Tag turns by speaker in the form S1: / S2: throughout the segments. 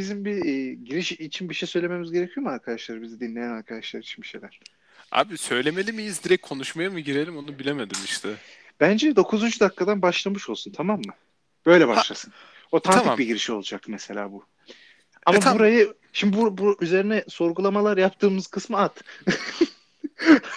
S1: Bizim bir e, giriş için bir şey söylememiz gerekiyor mu arkadaşlar? Bizi dinleyen arkadaşlar için bir şeyler.
S2: Abi söylemeli miyiz direkt konuşmaya mı girelim onu bilemedim işte.
S1: Bence 9. dakikadan başlamış olsun tamam mı? Böyle başlasın. O tantik
S2: tamam.
S1: bir giriş olacak mesela bu. Ama
S2: E, tamam.
S1: burayı şimdi bu, bu üzerine sorgulamalar yaptığımız kısmı at.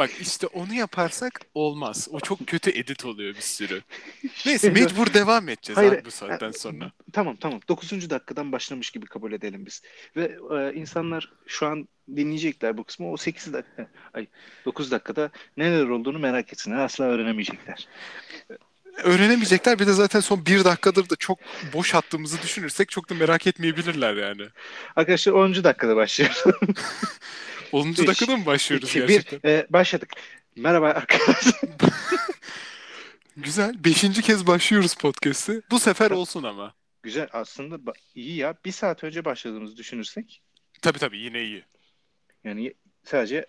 S2: Bak işte onu yaparsak olmaz. O çok kötü edit oluyor bir sürü. Neyse mecbur devam edeceğiz
S1: Hayır,
S2: abi bu saatten sonra.
S1: Tamam tamam. 9. dakikadan başlamış gibi kabul edelim biz. Ve e, insanlar şu an dinleyecekler bu kısmı. O 8 dakika, ay 9 dakikada neler olduğunu merak etsinler. Asla öğrenemeyecekler.
S2: Öğrenemeyecekler bir de zaten son bir dakikadır da çok boş attığımızı düşünürsek çok da merak etmeyebilirler yani.
S1: Arkadaşlar 10. dakikada başlıyoruz.
S2: 10.
S1: Beş,
S2: dakikada mı başlıyoruz
S1: İki, bir,
S2: gerçekten?
S1: e, başladık. Merhaba arkadaşlar.
S2: Güzel. Beşinci kez başlıyoruz podcast'i. Bu sefer olsun ama.
S1: Güzel aslında iyi ya. Bir saat önce başladığımızı düşünürsek
S2: Tabii tabii yine iyi.
S1: yani sadece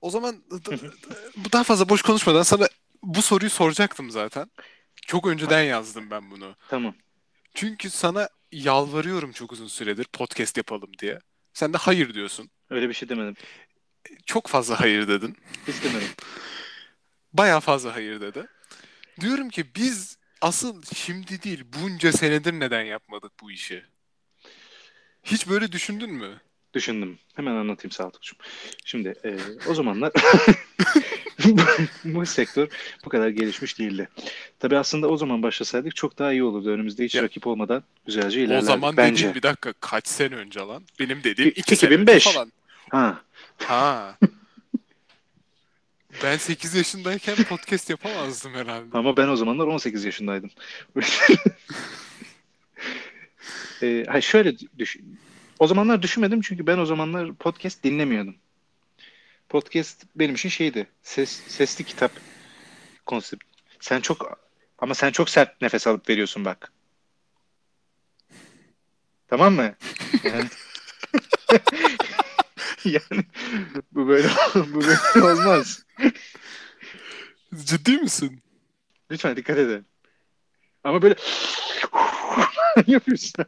S2: O zaman daha fazla boş konuşmadan sana bu soruyu soracaktım zaten. Çok önceden yazdım ben bunu.
S1: tamam.
S2: Çünkü sana yalvarıyorum çok uzun süredir podcast yapalım diye. Sen de hayır diyorsun.
S1: Öyle bir şey demedim.
S2: Çok fazla hayır dedin.
S1: Hiç demedim.
S2: Bayağı fazla hayır dedi. Diyorum ki biz asıl şimdi değil bunca senedir neden yapmadık bu işi? Hiç böyle düşündün mü?
S1: Düşündüm. Hemen anlatayım Saltuk'cum. Şimdi e, o zamanlar bu, sektör bu kadar gelişmiş değildi. Tabii aslında o zaman başlasaydık çok daha iyi olurdu. Önümüzde hiç
S2: Ya-
S1: rakip olmadan güzelce
S2: O
S1: ilerlerdik
S2: zaman
S1: bence.
S2: dediğim bir dakika kaç sene önce lan? Benim dediğim
S1: İ-
S2: iki sene
S1: 2005.
S2: önce falan.
S1: Ha,
S2: Ha. Ben 8 yaşındayken podcast yapamazdım herhalde.
S1: ama ben o zamanlar 18 yaşındaydım. e, hayır, şöyle düşün. O zamanlar düşünmedim çünkü ben o zamanlar podcast dinlemiyordum. Podcast benim için şeydi. Ses, sesli kitap konsept. Sen çok ama sen çok sert nefes alıp veriyorsun bak. Tamam mı? Yani, yani bu böyle bu böyle olmaz.
S2: Ciddi misin?
S1: Lütfen dikkat edin. Ama böyle yapıyorsun.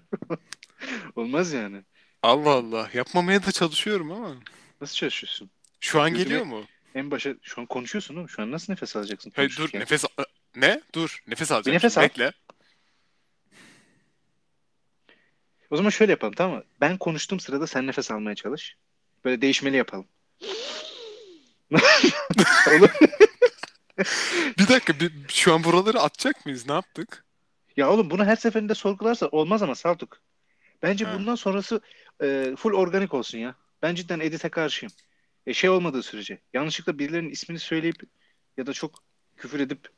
S1: Olmaz yani.
S2: Allah Allah. Yapmamaya da çalışıyorum ama.
S1: Nasıl çalışıyorsun?
S2: Şu an
S1: Gözüme-
S2: geliyor mu?
S1: En başa şu an konuşuyorsun değil mi? Şu an nasıl nefes alacaksın?
S2: Hayır dur
S1: konuşurken?
S2: nefes al- Ne? Dur nefes alacağım.
S1: nefes
S2: şimdi,
S1: al.
S2: Bekle.
S1: O zaman şöyle yapalım tamam mı? Ben konuştuğum sırada sen nefes almaya çalış. Böyle değişmeli yapalım. Olur.
S2: Bir dakika bir, şu an buraları atacak mıyız? Ne yaptık?
S1: Ya oğlum bunu her seferinde sorgularsa olmaz ama Saltuk. Bence
S2: Ha.
S1: bundan sonrası e, full organik olsun ya. Ben cidden edite karşıyım. E, şey olmadığı sürece. Yanlışlıkla birilerinin ismini söyleyip ya da çok küfür edip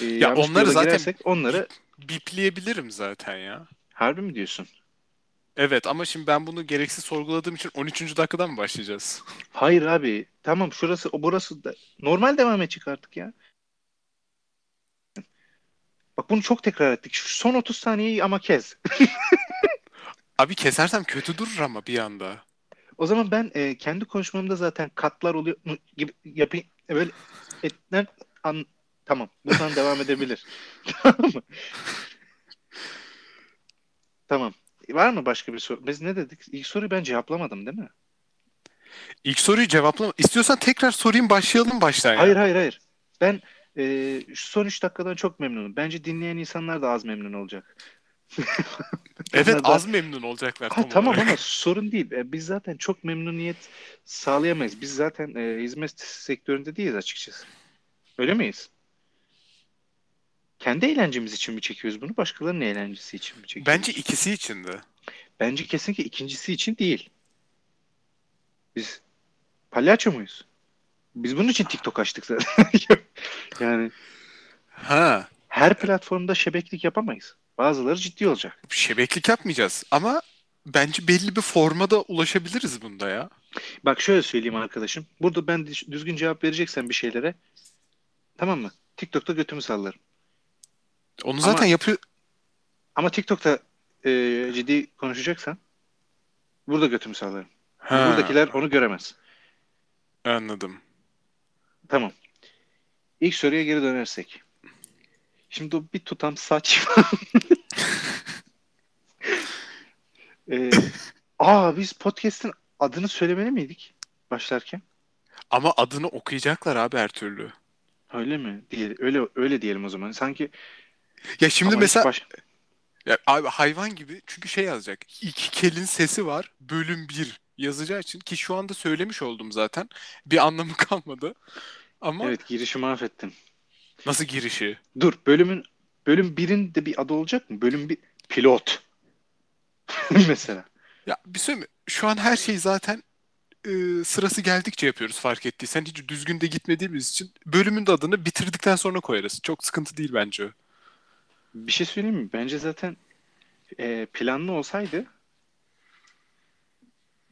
S1: e,
S2: Ya onları zaten-
S1: girersek onları
S2: Bipleyebilirim zaten ya.
S1: harbi mi diyorsun?
S2: Evet ama şimdi ben bunu gereksiz sorguladığım için 13. dakikadan mı başlayacağız?
S1: Hayır abi. Tamam şurası o burası da normal devam edecek artık ya. Bak bunu çok tekrar ettik. Şu son 30 saniyeyi ama kez.
S2: Abi kesersem kötü durur ama bir anda.
S1: O zaman ben e, kendi konuşmamda zaten katlar oluyor mu gibi yapayım. E, Böyle etler an tamam. Buradan devam edebilir. Tamam mı? Tamam. Var mı başka bir soru? Biz ne dedik? İlk soruyu ben cevaplamadım değil mi?
S2: İlk soruyu cevaplama. İstiyorsan tekrar sorayım başlayalım baştan.
S1: Hayır hayır hayır. Ben e, şu son 3 dakikadan çok memnunum. Bence dinleyen insanlar da az memnun olacak.
S2: Evet
S1: da-
S2: az memnun olacaklar
S1: Ha,
S2: tam
S1: tamam
S2: olarak.
S1: ama sorun değil. E, Biz zaten çok memnuniyet sağlayamayız. Biz zaten e, hizmet sektöründe değiliz açıkçası. Öyle miyiz? Kendi eğlencemiz için mi çekiyoruz bunu? Başkalarının eğlencesi için mi çekiyoruz?
S2: Bence ikisi içindi.
S1: Bence kesinlikle ikincisi için değil. Biz palyaço muyuz? Biz bunun için TikTok açtık zaten. yani
S2: Ha.
S1: her platformda şebeklik yapamayız. Bazıları ciddi olacak.
S2: Şebeklik yapmayacağız ama bence belli bir forma da ulaşabiliriz bunda ya.
S1: Bak şöyle söyleyeyim arkadaşım. Burada ben düz- düzgün cevap vereceksen bir şeylere tamam mı? TikTok'ta götümü sallarım.
S2: Onu
S1: Ama-
S2: zaten yapıyor.
S1: Ama TikTok'ta e, ciddi konuşacaksan burada götümü sallarım.
S2: Ha,
S1: Buradakiler onu göremez.
S2: anladım.
S1: Tamam. İlk soruya geri dönersek. Şimdi o bir tutam saç Ee, aa biz podcast'in adını söylemeli miydik başlarken?
S2: Ama adını okuyacaklar abi her türlü.
S1: Öyle mi? Diye, öyle öyle diyelim o zaman. Sanki
S2: Ya şimdi
S1: ama
S2: mesela
S1: baş-
S2: ya abi hayvan gibi çünkü şey yazacak. İki kelin sesi var. Bölüm 1 yazacağı için ki şu anda söylemiş oldum zaten. Bir anlamı kalmadı. Ama
S1: evet girişi mahvettin.
S2: nasıl girişi?
S1: Dur bölümün bölüm birin de bir adı olacak mı? Bölüm bir pilot. Mesela.
S2: Ya bir mi? Şu an her şey zaten e, sırası geldikçe yapıyoruz fark ettiysen. Hiç düzgün de gitmediğimiz için bölümün de adını bitirdikten sonra koyarız. Çok sıkıntı değil bence o.
S1: Bir şey söyleyeyim mi? Bence zaten e, planlı olsaydı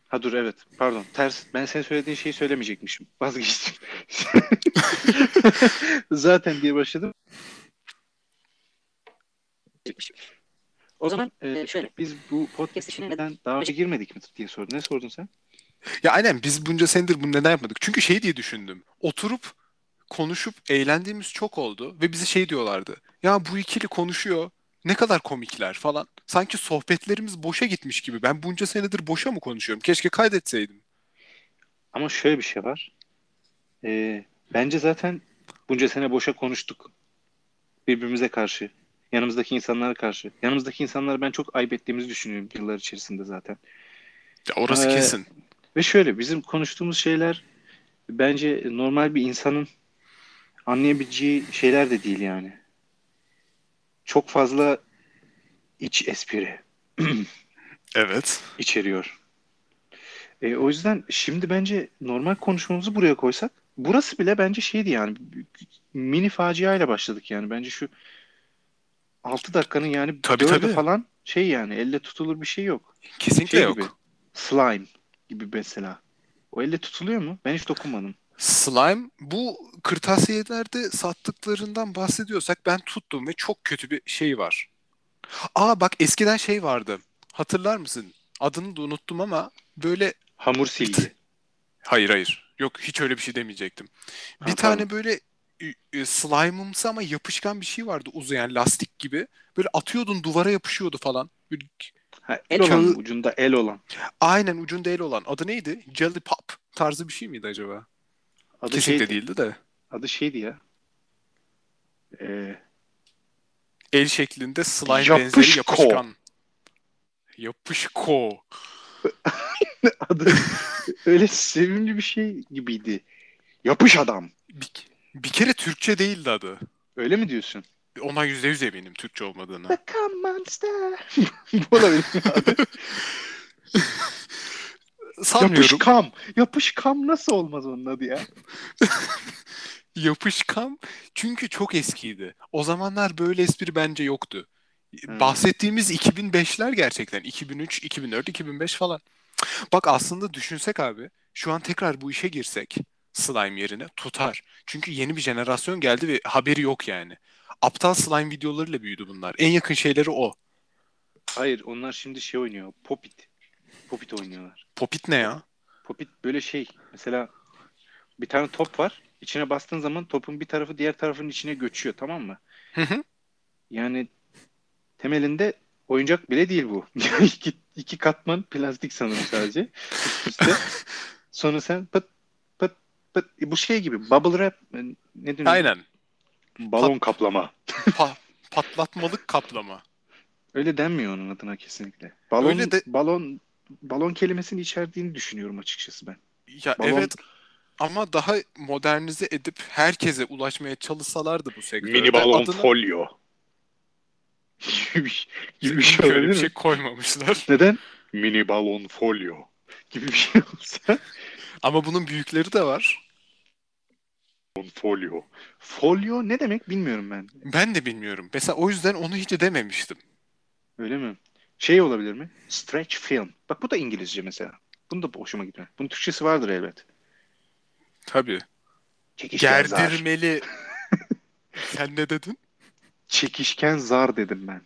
S1: Ha dur evet pardon ters ben senin söylediğin şeyi söylemeyecekmişim vazgeçtim zaten diye başladım
S3: O zaman
S1: e,
S3: e, şöyle.
S1: biz bu podcast işinden daha önce girmedik mi diye sordun ne sordun sen
S2: Ya aynen biz bunca senedir bunu neden yapmadık? Çünkü şey diye düşündüm. Oturup konuşup eğlendiğimiz çok oldu ve bize şey diyorlardı. Ya bu ikili konuşuyor. Ne kadar komikler falan. Sanki sohbetlerimiz boşa gitmiş gibi. Ben bunca senedir boşa mı konuşuyorum? Keşke kaydetseydim.
S1: ama şöyle bir şey var E, bence zaten bunca sene boşa konuştuk birbirimize karşı yanımızdaki insanlara karşı yanımızdaki insanlara ben çok ayıp ettiğimizi düşünüyorum yıllar içerisinde zaten
S2: Ya orası
S1: Ee,
S2: kesin.
S1: Ve şöyle bizim konuştuğumuz şeyler bence normal bir insanın anlayabileceği şeyler de değil yani. Çok fazla iç espri
S2: Evet.
S1: içeriyor. E, o yüzden şimdi bence normal konuşmamızı buraya koysak burası bile bence şeydi yani mini faciayla başladık yani. Bence şu 6 dakikanın yani
S2: Tabii, tabii.
S1: falan şey yani elle tutulur bir şey yok.
S2: Kesinlikle
S1: Şey
S2: yok.
S1: gibi. Slime gibi mesela. O elle tutuluyor mu? Ben hiç dokunmadım.
S2: Slime bu kırtasiyelerde sattıklarından bahsediyorsak ben tuttum ve çok kötü bir şey var. Aa bak eskiden şey vardı. Hatırlar mısın? Adını da unuttum ama böyle
S1: Hamur silgi.
S2: hayır hayır. Yok hiç öyle bir şey demeyecektim.
S1: Ha,
S2: bir
S1: pardon.
S2: tane böyle slime'ımsı ama yapışkan bir şey vardı uzayan lastik gibi. Böyle atıyordun duvara yapışıyordu falan. Böyle-
S1: Ha, el olan
S2: Kağıt-
S1: ucunda el olan.
S2: aynen ucunda el olan. Adı neydi? Jelly Pop tarzı bir şey miydi acaba?
S1: Adı
S2: Kesinlikle
S1: şeydi,
S2: değildi de.
S1: adı şeydi ya. Ee,
S2: El şeklinde slime
S1: Yapışko.
S2: benzeri yapışkan. Yapışko.
S1: adı öyle sevimli bir şey gibiydi. Yapış adam.
S2: Bir, bir kere Türkçe değildi adı.
S1: Öyle mi diyorsun?
S2: Ona yüzde yüz eminim Türkçe olmadığını.
S1: Come monster. Bu olabilir mi adı?
S2: Sanmıyorum.
S1: Yapışkam. Yapışkam nasıl olmaz onun adı ya?
S2: Yapışkan çünkü çok eskiydi. O zamanlar böyle espri bence yoktu.
S1: Hmm.
S2: Bahsettiğimiz 2005'ler gerçekten. 2003, 2004, 2005 falan. Bak aslında düşünsek abi şu an tekrar bu işe girsek slime yerine tutar. Çünkü yeni bir jenerasyon geldi ve haberi yok yani. Aptal slime videolarıyla büyüdü bunlar. En yakın şeyleri o.
S1: Hayır onlar şimdi şey oynuyor. Popit. Popit oynuyorlar.
S2: Popit ne ya?
S1: Popit böyle şey. Mesela bir tane top var. İçine bastığın zaman topun bir tarafı diğer tarafın içine göçüyor tamam mı?
S2: Hı hı.
S1: Yani temelinde oyuncak bile değil bu. iki, iki katman plastik sanırım sadece. Üste. Sonra sen pıt pıt pıt. E, Bu şey gibi bubble wrap e, ne deniyor?
S2: Aynen.
S1: Balon kaplama.
S2: Pa- patlatmalık kaplama.
S1: Öyle denmiyor onun adına kesinlikle. Balon
S2: Öyle de-
S1: balon balon kelimesini içerdiğini düşünüyorum açıkçası ben.
S2: Ya
S1: Balon-
S2: evet ama daha modernize edip herkese ulaşmaya çalışsalardı bu sektörde
S1: Mini balon
S2: adını
S1: folyo. gibi, bir- şey olabilir
S2: bir şey koymamışlar.
S1: Neden? Mini balon folyo gibi bir şey olsa.
S2: Ama bunun büyükleri de var.
S1: folyo. Folyo ne demek bilmiyorum ben.
S2: Ben de bilmiyorum. Mesela o yüzden onu hiç dememiştim.
S1: Öyle mi? Şey olabilir mi? Stretch film. Bak bu da İngilizce mesela. Bunu da hoşuma gitmiyor. Bunun Türkçesi vardır elbet.
S2: Tabii.
S1: Çekişken.
S2: Gerdirmeli. Sen ne dedin?
S1: Çekişken zar dedim ben.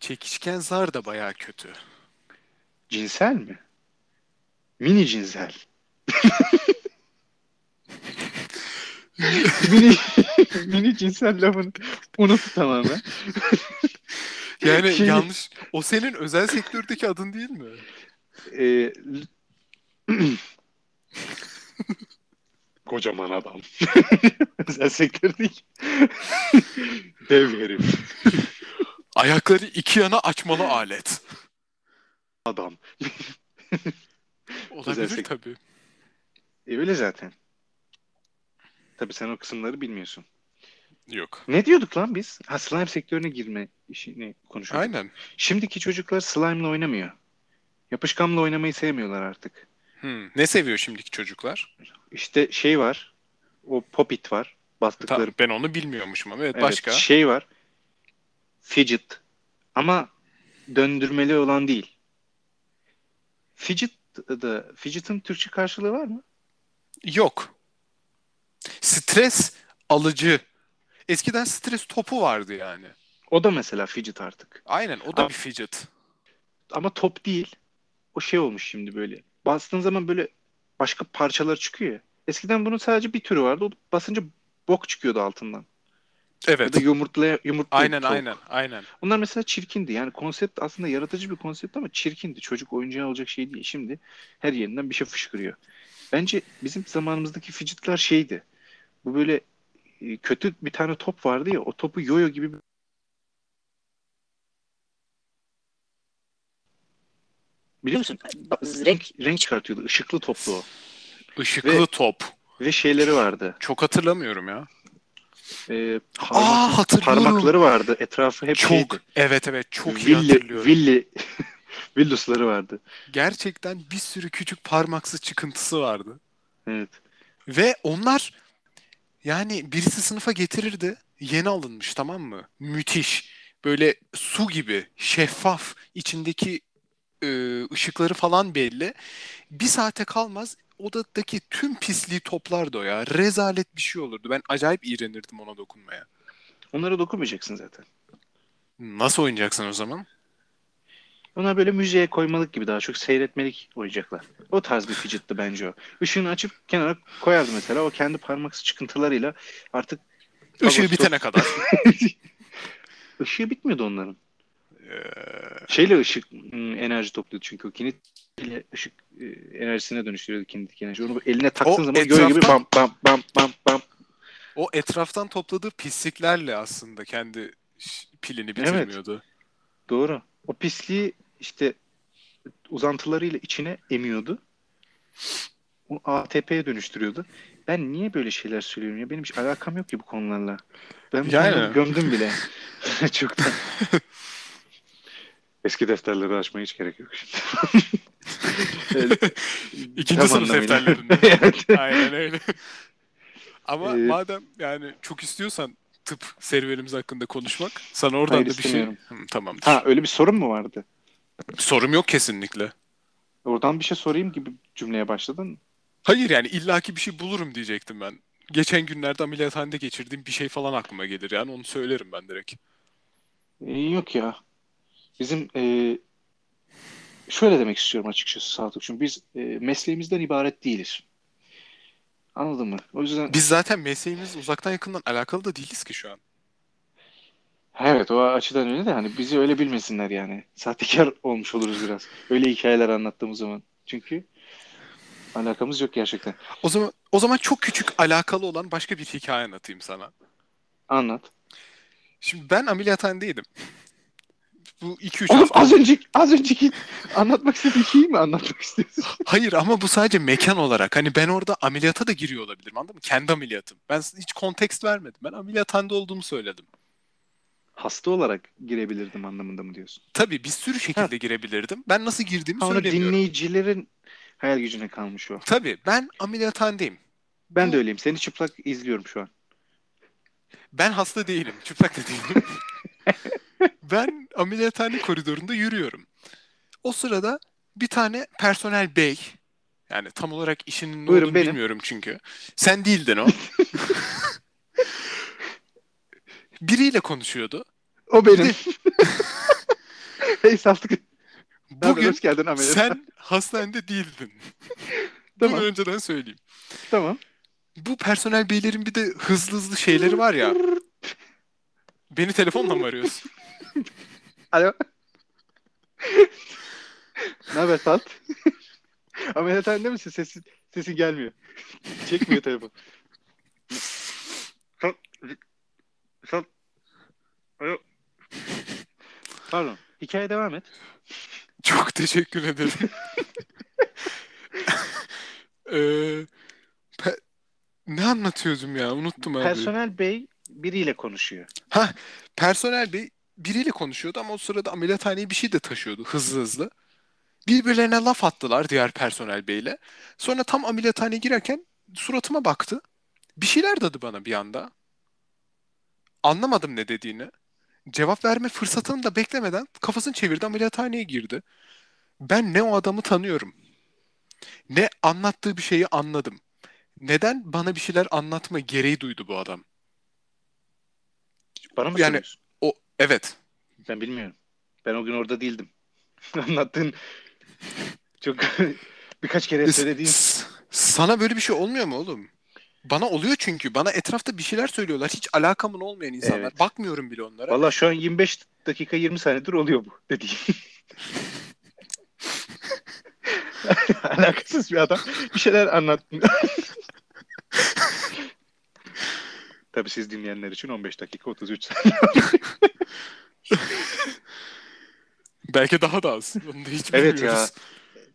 S2: Çekişken zar da bayağı kötü.
S1: Cinsel mi? Mini cinsel. mini mini cinsel lafını unut tamamen.
S2: Yani
S1: Şimdi-
S2: yanlış. O senin özel sektördeki adın değil mi?
S1: Ee, Kocaman adam. Özel sektör değil. Dev herif.
S2: Ayakları iki yana açmalı alet.
S1: Adam.
S2: Olabilir
S1: sektör.
S2: tabii.
S1: E, öyle zaten. Tabii sen o kısımları bilmiyorsun.
S2: Yok.
S1: Ne diyorduk lan biz? Ha slime sektörüne girme işini konuşuyorduk.
S2: Aynen.
S1: Şimdiki çocuklar slime'la oynamıyor. Yapışkanla oynamayı sevmiyorlar artık.
S2: Hmm. Ne seviyor şimdiki çocuklar?
S1: İşte şey var. O pop-it var. Bastıkları.
S2: Tamam, ben onu bilmiyormuşum ama evet,
S1: Evet,
S2: başka.
S1: Şey var. Fidget. Ama döndürmeli olan değil. Fidget da fidget'ın Türkçe karşılığı var mı?
S2: Yok. Stres alıcı. Eskiden stres topu vardı yani.
S1: O da mesela fidget artık.
S2: Aynen o da
S1: Ama-
S2: bir fidget.
S1: Ama top değil. O şey olmuş şimdi böyle. Bastığın zaman böyle başka parçalar çıkıyor ya. Eskiden bunun sadece bir türü vardı. O basınca bok çıkıyordu altından. Ya
S2: Evet.
S1: da yumurtlaya, yumurtluyor
S2: Aynen
S1: top.
S2: aynen aynen.
S1: Onlar mesela çirkindi. Yani konsept aslında yaratıcı bir konsept ama çirkindi. Çocuk oyuncağı olacak şey değil. Şimdi her yerinden bir şey fışkırıyor. Bence bizim zamanımızdaki fidgetler şeydi. Bu böyle kötü bir tane top vardı ya o topu yoyo gibi biliyor musun?
S3: Renk
S1: Renk çıkartıyordu. Işıklı toplu o.
S2: Işıklı
S1: Ve-
S2: top.
S1: Ve şeyleri vardı.
S2: Çok hatırlamıyorum ya.
S1: E,
S2: Aa, hatırlıyorum.
S1: parmakları vardı. Etrafı hep
S2: Çok.
S1: şeydi.
S2: Evet evet çok iyi
S1: Villi,
S2: hatırlıyorum.
S1: villi, villusları vardı.
S2: Gerçekten bir sürü küçük parmaksı çıkıntısı vardı.
S1: Evet.
S2: Ve onlar yani birisi sınıfa getirirdi. Yeni alınmış tamam mı? Müthiş. Böyle su gibi şeffaf içindeki e, ışıkları falan belli. Bir saate kalmaz odadaki tüm pisliği toplardı o ya. Rezalet bir şey olurdu. Ben acayip iğrenirdim ona dokunmaya.
S1: Onlara dokunmayacaksın zaten.
S2: Nasıl oynayacaksın o zaman?
S1: Onlar böyle müzeye koymalık gibi daha çok seyretmelik oyuncaklar. O tarz bir fidget'ti bence o. Işığını açıp kenara koyardı mesela. O kendi parmaksı çıkıntılarıyla artık
S2: Işığı bitene kadar.
S1: ışığı bitmiyordu onların.
S2: Ee,
S1: Şeyle ışık hmm, enerji topluyordu çünkü o kinit ile ışık e, enerjisine dönüştürüyordu kinetik enerji. Onu eline taktığın
S2: O
S1: zaman göğe gibi
S2: etraftan-
S1: bam bam bam bam bam.
S2: o etraftan topladığı pisliklerle aslında kendi pilini bitirmiyordu.
S1: Doğru. O pisliği işte uzantılarıyla içine emiyordu. O ATP'ye dönüştürüyordu. Ben niye böyle şeyler söylüyorum ya? Benim hiç alakam yok ki bu konularla. Ben bu
S2: Yani.
S1: gömdüm bile. Çoktan. Eski defterleri açmaya hiç gerek yok şimdi. Evet.
S2: İkinci sınıf defterlerinde.
S1: Evet.
S2: Aynen öyle. Ama
S1: Ee,
S2: madem yani çok istiyorsan tıp serüvenimiz hakkında konuşmak, sana oradan
S1: Hayır,
S2: da bir şey... Hı, tamamdır.
S1: Ha öyle bir sorun mu vardı?
S2: Sorum yok kesinlikle.
S1: Oradan bir şey sorayım gibi cümleye başladın.
S2: Hayır yani illaki bir şey bulurum diyecektim ben. Geçen günlerde ameliyathanede geçirdiğim bir şey falan aklıma gelir yani onu söylerim ben direkt.
S1: Ee, yok ya. Bizim e, şöyle demek istiyorum açıkçası Sadıkçım. Biz e, mesleğimizden ibaret değiliz. Anladın mı? O yüzden
S2: Biz zaten mesleğimiz uzaktan yakından alakalı da değiliz ki şu an.
S1: evet o açıdan öyle de hani bizi öyle bilmesinler yani. Sahtekar olmuş oluruz biraz. Öyle hikayeler anlattığımız zaman. Çünkü alakamız yok gerçekten.
S2: O zaman o zaman çok küçük alakalı olan başka bir hikaye anlatayım sana.
S1: Anlat.
S2: Şimdi ben ameliyathanedeydim. Bu 2-3
S1: Oğlum
S2: hafta.
S1: az önceki az önceki anlatmak istediğin şeyi mi anlatmak istiyorsun?
S2: Hayır ama bu sadece mekan olarak. Hani ben orada ameliyata da giriyor olabilirim anladın mı? Kendi ameliyatım. Ben hiç kontekst vermedim. Ben ameliyathanede olduğumu söyledim.
S1: Hasta olarak girebilirdim anlamında mı diyorsun?
S2: Tabii bir sürü şekilde girebilirdim. Ben nasıl girdiğimi
S1: Ha,
S2: söylemiyorum.
S1: dinleyicilerin hayal gücüne kalmış o.
S2: Tabii ben ameliyathanedeyim.
S1: Ben
S2: Bu-
S1: de öyleyim. Seni çıplak izliyorum şu an.
S2: Ben hasta değilim. Çıplak da değilim. ben ameliyathane koridorunda yürüyorum. O sırada bir tane personel bey yani tam olarak işinin ne
S1: Buyurun,
S2: olduğunu
S1: benim.
S2: bilmiyorum çünkü. Sen değildin o. Biriyle konuşuyordu.
S1: O benim. hey Saftık. Bugün hoş geldin ameliyat.
S2: sen hastanede değildin.
S1: Tamam.
S2: Bunu önceden söyleyeyim.
S1: Tamam.
S2: Bu personel beylerin bir de hızlı hızlı şeyleri var ya. Beni telefonla mı arıyorsun?
S1: Alo. ne haber Salt? Ameliyathanede misin? Sesin, sesin gelmiyor. Çekmiyor telefon. Salt. Salt. Alo. Pardon. Hikaye devam et.
S2: Çok teşekkür ederim. Ee, pe- ne anlatıyordum ya? Unuttum abi.
S1: Personel bey biriyle konuşuyor.
S2: Ha, personel bey biriyle konuşuyordu ama o sırada ameliyathaneye bir şey de taşıyordu hızlı hızlı. Birbirlerine laf attılar diğer personel beyle. Sonra tam ameliyathaneye girerken suratıma baktı. Bir şeyler dedi bana bir anda. Anlamadım ne dediğini. Cevap verme fırsatını da beklemeden kafasını çevirdi ameliyathaneye girdi. Ben ne o adamı tanıyorum. Ne anlattığı bir şeyi anladım. Neden bana bir şeyler anlatma gereği duydu bu adam?
S1: Bana mı
S2: Yani-
S1: söylüyorsun?
S2: Evet.
S1: Ben bilmiyorum. Ben o gün orada değildim. Anlattığın çok birkaç kere söylediğin
S2: Sana böyle bir şey olmuyor mu oğlum? Bana oluyor çünkü. Bana etrafta bir şeyler söylüyorlar. Hiç alakamın olmayan insanlar.
S1: Evet.
S2: Bakmıyorum bile onlara.
S1: Valla şu an 25 dakika 20 saniyedir oluyor bu dediğim. Alakasız bir adam bir şeyler anlattı. Tabii siz dinleyenler için 15 dakika 33 saniye.
S2: Belki daha da az. Onu da hiç
S1: Evet ya.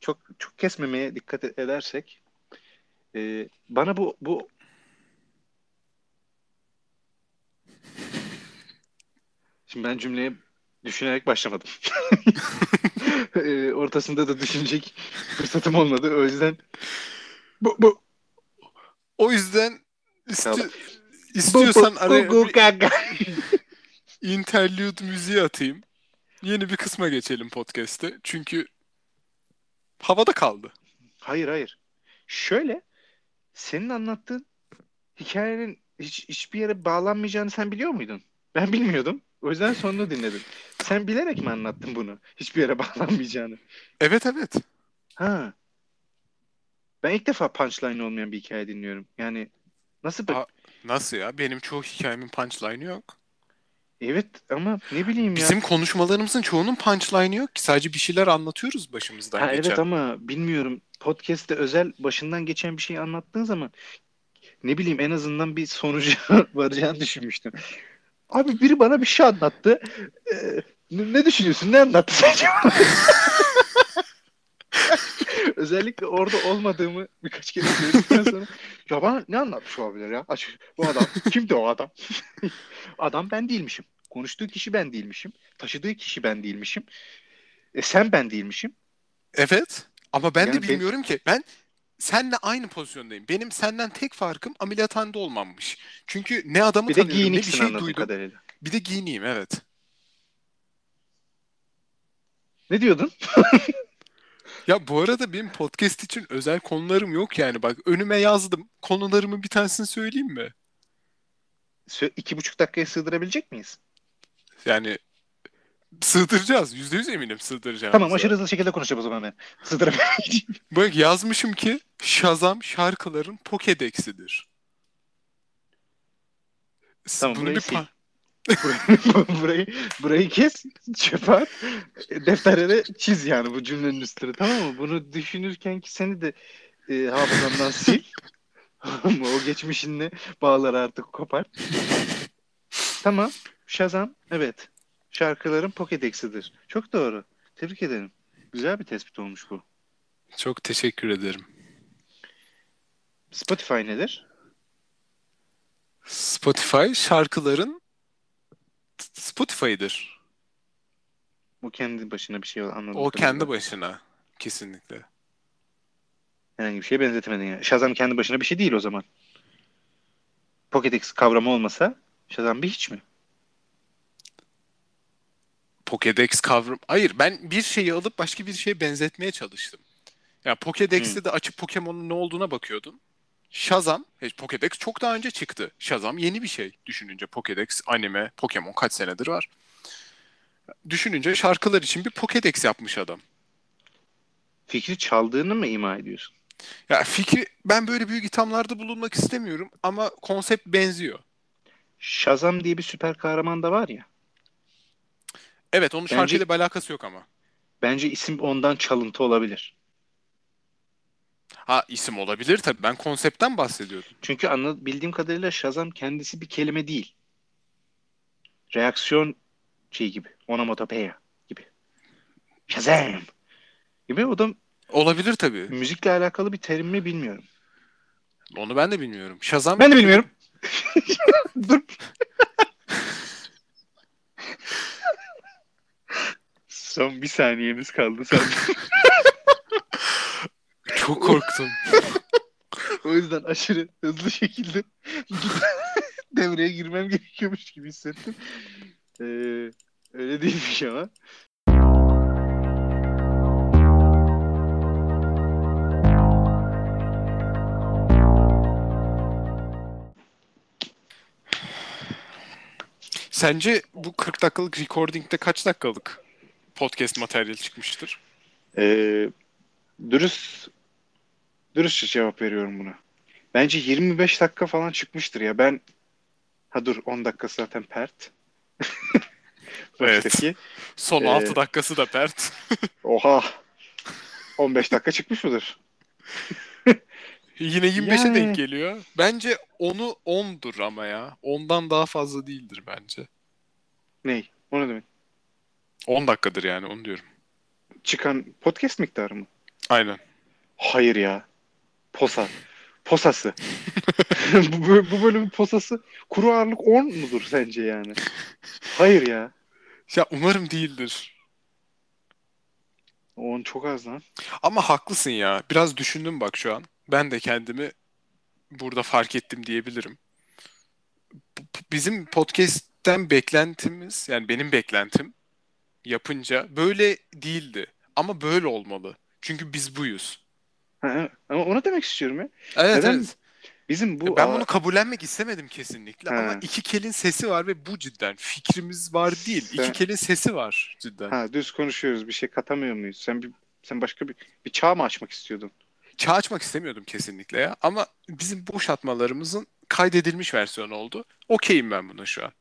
S1: Çok çok kesmemeye dikkat edersek e, bana bu bu Şimdi ben cümleye düşünerek başlamadım. E, ortasında da düşünecek fırsatım olmadı. O yüzden bu bu
S2: O yüzden
S1: Tamam.
S2: İstiyorsan araya bir interlude müziği atayım. Yeni bir kısma geçelim podcast'te. Çünkü havada kaldı.
S1: Hayır hayır. Şöyle senin anlattığın hikayenin hiç hiçbir yere bağlanmayacağını sen biliyor muydun? Ben bilmiyordum. O yüzden sonunu dinledim. Sen bilerek mi anlattın bunu? Hiçbir yere bağlanmayacağını.
S2: Evet evet.
S1: Ha. Ben ilk defa punchline olmayan bir hikaye dinliyorum. Yani nasıl bir...
S2: Aa, Nasıl ya? Benim çoğu hikayemin punchline'ı yok.
S1: Evet ama ne bileyim ya.
S2: Bizim konuşmalarımızın çoğunun punchline'ı yok ki. Sadece bir şeyler anlatıyoruz başımızdan
S1: Ha,
S2: geçen.
S1: evet ama bilmiyorum. Podcast'te özel başından geçen bir şey anlattığın zaman ne bileyim en azından bir sonuca varacağını düşünmüştüm. Abi biri bana bir şey anlattı. Ee, ne, düşünüyorsun? Ne anlattı? Özellikle orada olmadığımı birkaç kere söyledikten sonra ya bana ne anlatmış olabilir ya? Aç, bu adam. Kimdi o adam? adam ben değilmişim. Konuştuğu kişi ben değilmişim. Taşıdığı kişi ben değilmişim. E, sen ben değilmişim.
S2: Evet. Ama ben
S1: Yani
S2: de
S1: ben-
S2: bilmiyorum ki. Ben seninle aynı pozisyondayım. Benim senden tek farkım ameliyathanede olmammış. Çünkü ne adamı
S1: Bir
S2: tanıyorum ne bir şey duydum.
S1: kadarıyla.
S2: Bir de giyineyim evet.
S1: Ne diyordun?
S2: Ya bu arada benim podcast için özel konularım yok yani. Bak önüme yazdım. Konularımın bir tanesini söyleyeyim mi?
S1: Sö- iki buçuk dakikaya sığdırabilecek miyiz?
S2: Yani sığdıracağız. Yüzde yüz eminim sığdıracağız.
S1: Tamam aşırı hızlı şekilde konuşacağım o zaman ben. Sığdıramayacağım.
S2: Bak yazmışım ki Shazam şarkıların Pokédex'idir. S-
S1: Tamam,
S2: Bunu
S1: burayı
S2: bir
S1: sil.
S2: pa-
S1: burayı, burayı kes, çöpe at, defterlere çiz yani bu cümlenin üstüne tamam mı? Bunu düşünürken ki seni de e, hafızandan sil. O geçmişinle bağları artık kopar. Tamam. Shazam evet. Şarkıların Pokédex'idir. Çok doğru. Tebrik ederim. Güzel bir tespit olmuş bu.
S2: Çok teşekkür ederim.
S1: Spotify nedir?
S2: Spotify şarkıların Spotify'dır.
S1: Bu kendi başına bir şey anladım.
S2: O kendi başına. Kesinlikle.
S1: Herhangi bir şeye benzetemedin yani. Shazam kendi başına bir şey değil o zaman. Pokédex kavramı olmasa Shazam bir hiç mi?
S2: Pokédex kavram... Hayır ben bir şeyi alıp başka bir şeye benzetmeye çalıştım. Ya Pokédex'te de açıp Pokemon'un ne olduğuna bakıyordum. Shazam, e, Pokédex çok daha önce çıktı. Shazam yeni bir şey. Düşününce Pokédex, anime, Pokemon kaç senedir var. Düşününce şarkılar için bir Pokédex yapmış adam.
S1: Fikri çaldığını mı ima ediyorsun?
S2: Ya fikri ben böyle büyük ithamlarda bulunmak istemiyorum ama konsept benziyor.
S1: Shazam diye bir süper kahraman da var ya.
S2: Evet onun
S1: Bence-
S2: şarkıyla bir alakası yok ama.
S1: Bence isim ondan çalıntı olabilir.
S2: Ha isim olabilir tabii. Ben konseptten bahsediyordum.
S1: Çünkü anla, bildiğim kadarıyla Shazam kendisi bir kelime değil. Reaksiyon şey gibi. Onomatopeya gibi. Shazam gibi. O da
S2: Olabilir tabii.
S1: müzikle alakalı bir terim mi bilmiyorum.
S2: Onu ben de bilmiyorum. Shazam
S1: Ben de bilmiyorum. Dur. Son bir saniyemiz kaldı sen.
S2: çok korktum.
S1: o yüzden aşırı hızlı şekilde devreye girmem gerekiyormuş gibi hissettim. Ee, öyle değilmiş ama.
S2: Sence bu 40 dakikalık recording'de kaç dakikalık podcast materyal çıkmıştır?
S1: Ee, dürüst dürüstçe cevap veriyorum buna. Bence 25 dakika falan çıkmıştır ya. Ben ha dur 10 dakika zaten pert.
S2: Evet. Son
S1: Ee,
S2: 6 dakikası da pert.
S1: Oha. 15 dakika çıkmış mıdır?
S2: Yine 25'e
S1: Yani.
S2: denk geliyor. Bence onu 10'dur ama ya. 10'dan daha fazla değildir bence.
S1: Ney? O ne demek?
S2: 10 dakikadır yani onu diyorum.
S1: Çıkan podcast miktarı mı?
S2: Aynen.
S1: Hayır ya. Posa. Posası. bu, bu bölümün posası kuru ağırlık 10 mudur sence yani? Hayır ya.
S2: Ya umarım değildir.
S1: 10 çok az lan.
S2: Ama haklısın ya. Biraz düşündüm bak şu an. Ben de kendimi burada fark ettim diyebilirim. Bizim podcast'ten beklentimiz, yani benim beklentim yapınca böyle değildi. Ama böyle olmalı. Çünkü biz buyuz.
S1: Ha, ama onu demek istiyorum ya.
S2: Evet,
S1: Neden?
S2: evet.
S1: Bizim bu
S2: E, Ben bunu kabullenmek istemedim kesinlikle
S1: Ha.
S2: ama iki kelin sesi var ve bu cidden fikrimiz var değil.
S1: Sen-
S2: İki kelin sesi var cidden.
S1: ha, düz konuşuyoruz. Bir şey katamıyor muyuz? Sen bir sen başka bir bir çağ mı açmak istiyordun?
S2: Çağ açmak istemiyordum kesinlikle ya ama bizim boş atmalarımızın kaydedilmiş versiyonu oldu. Okeyim ben buna şu an.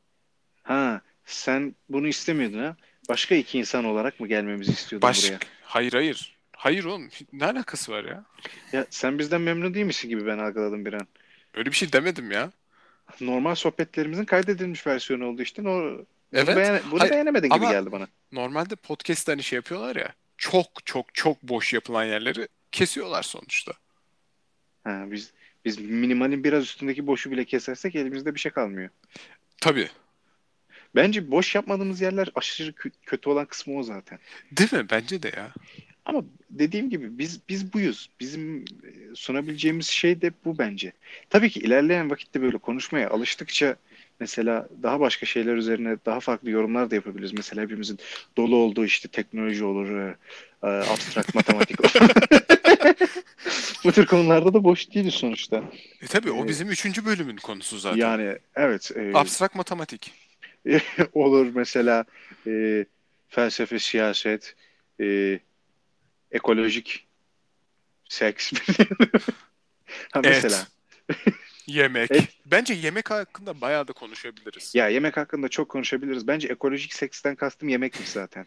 S1: Ha, sen bunu istemiyordun ha? Başka iki insan olarak mı gelmemizi istiyordun
S2: Baş...
S1: buraya?
S2: Hayır hayır. Hayır oğlum ne alakası var ya?
S1: Ya sen bizden memnun değil misin gibi ben algıladım bir an.
S2: Öyle bir şey demedim ya.
S1: Normal sohbetlerimizin kaydedilmiş versiyonu oldu işte. No, bunu,
S2: Evet.
S1: beğene- bunu
S2: Hayır,
S1: beğenemedin gibi geldi bana.
S2: Normalde podcast'te hani şey yapıyorlar ya. Çok çok çok boş yapılan yerleri kesiyorlar sonuçta.
S1: Ha, biz biz minimalin biraz üstündeki boşu bile kesersek elimizde bir şey kalmıyor.
S2: Tabii.
S1: Bence boş yapmadığımız yerler aşırı kö- kötü olan kısmı o zaten.
S2: Değil mi? Bence de ya.
S1: Ama dediğim gibi biz biz buyuz. Bizim e, sunabileceğimiz şey de bu bence. Tabii ki ilerleyen vakitte böyle konuşmaya alıştıkça mesela daha başka şeyler üzerine daha farklı yorumlar da yapabiliriz. Mesela hepimizin dolu olduğu işte teknoloji olur, e, e, abstrakt matematik olur. Bu tür konularda da boş değiliz sonuçta.
S2: E tabii o
S1: Ee,
S2: bizim üçüncü bölümün konusu zaten.
S1: Yani evet e,
S2: Abstrak matematik.
S1: olur mesela e, felsefe, siyaset, e, ekolojik seks. ha mesela.
S2: Yemek.
S1: Et.
S2: Bence yemek hakkında bayağı da konuşabiliriz.
S1: Ya yemek hakkında çok konuşabiliriz. Bence ekolojik seksten kastım yemekmiş zaten.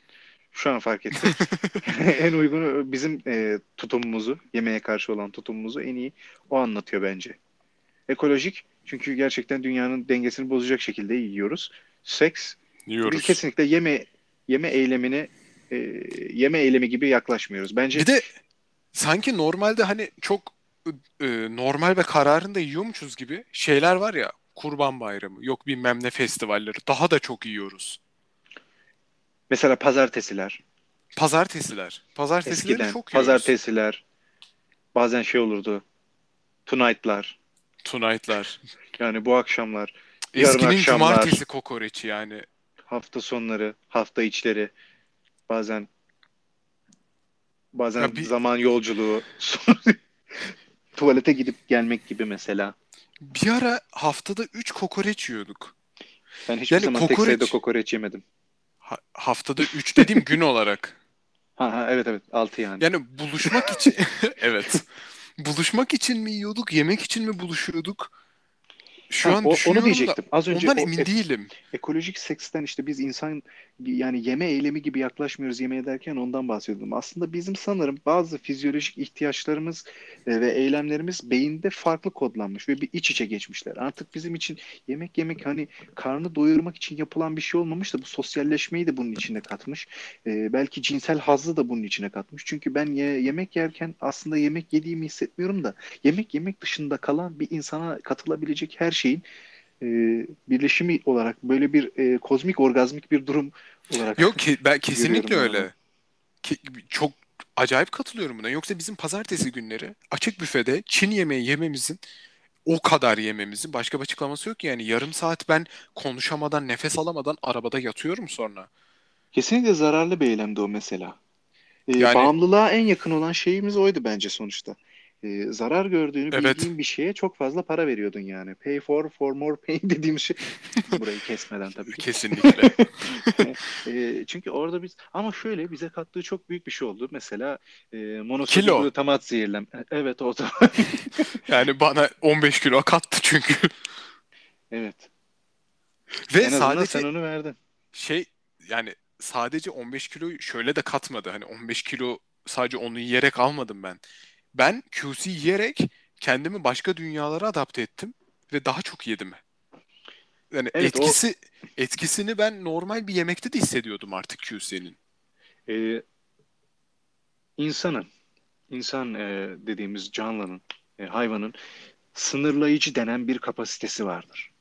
S1: Şu an fark ettim. en uygun bizim e, tutumumuzu, yemeğe karşı olan tutumumuzu en iyi o anlatıyor bence. Ekolojik çünkü gerçekten dünyanın dengesini bozacak şekilde yiyoruz. Seks biz
S2: Yiyoruz.
S1: kesinlikle yeme yeme eylemine e, yeme eylemi gibi yaklaşmıyoruz. Bence
S2: Bir de sanki normalde hani çok e, normal ve kararında yiyormuşuz gibi şeyler var ya. Kurban Bayramı, yok bilmem ne festivalleri. Daha da çok yiyoruz.
S1: mesela pazartesiler,
S2: Pazartesiler. Pazartesileri
S1: eskiden
S2: çok yiyoruz.
S1: pazartesiler, bazen şey olurdu. Tonight'lar.
S2: Tonight'lar.
S1: Yani bu akşamlar, Yarın
S2: Eskinin
S1: akşamlar.
S2: cumartesi kokoreçi yani.
S1: hafta sonları, hafta içleri, bazen bazen
S2: Ya bir-
S1: zaman yolculuğu, tuvalete gidip gelmek gibi mesela.
S2: Bir ara haftada 3 kokoreç yiyorduk.
S1: Ben hiçbir
S2: Yani
S1: zaman tek
S2: kokoreç-
S1: sayıda kokoreç yemedim.
S2: Ha- haftada 3 dediğim gün olarak.
S1: Ha, ha evet evet 6 yani.
S2: Yani buluşmak için evet. Buluşmak için mi yiyorduk, yemek için mi buluşuyorduk? Şu
S1: Ha,
S2: an
S1: o- onu diyecektim.
S2: da
S1: Az önce
S2: ondan emin
S1: ek-
S2: değilim.
S1: ekolojik seksten işte biz insan yani yeme eylemi gibi yaklaşmıyoruz yemeğe derken ondan bahsediyordum. Aslında bizim sanırım bazı fizyolojik ihtiyaçlarımız e, ve eylemlerimiz beyinde farklı kodlanmış ve bir iç içe geçmişler. Artık bizim için yemek yemek hani karnı doyurmak için yapılan bir şey olmamış da bu sosyalleşmeyi de bunun içine katmış. E, belki cinsel hazzı da bunun içine katmış. Çünkü ben ye- yemek yerken aslında yemek yediğimi hissetmiyorum da yemek yemek dışında kalan bir insana katılabilecek her şeyin e, birleşimi olarak böyle bir e, kozmik orgazmik bir durum olarak
S2: Yok ki ben kesinlikle öyle. Ki, çok acayip katılıyorum buna. Yoksa bizim pazartesi günleri açık büfede Çin yemeği yememizin o kadar yememizin başka bir açıklaması yok ki. Yani yarım saat ben konuşamadan, nefes alamadan arabada yatıyorum sonra.
S1: kesinlikle zararlı bir eylemdi o mesela. E,
S2: Yani-
S1: bağımlılığa en yakın olan şeyimiz oydu bence sonuçta. E, zarar gördüğünü
S2: Evet.
S1: bildiğin bir şeye çok fazla para veriyordun yani. Pay for for more pain dediğim şey. Burayı kesmeden tabii ki.
S2: Kesinlikle.
S1: E, çünkü orada biz ama şöyle bize kattığı çok büyük bir şey oldu. Mesela e,
S2: Kilo.
S1: monosodik glutamat zehirlem. Evet o da.
S2: Yani bana 15 kilo kattı çünkü.
S1: evet.
S2: Ve
S1: en
S2: sadece
S1: sen onu verdin.
S2: şey yani sadece 15 kiloyu şöyle de katmadı. Hani 15 kilo sadece onu yiyerek almadım ben. Ben QC yiyerek kendimi başka dünyalara adapte ettim ve daha çok yedim. Yani
S1: Evet, o-
S2: etkisi etkisini ben normal bir yemekte de hissediyordum artık QC'nin.
S1: Ee, insanın, insan e, dediğimiz canlının, e, hayvanın sınırlayıcı denen bir kapasitesi vardır.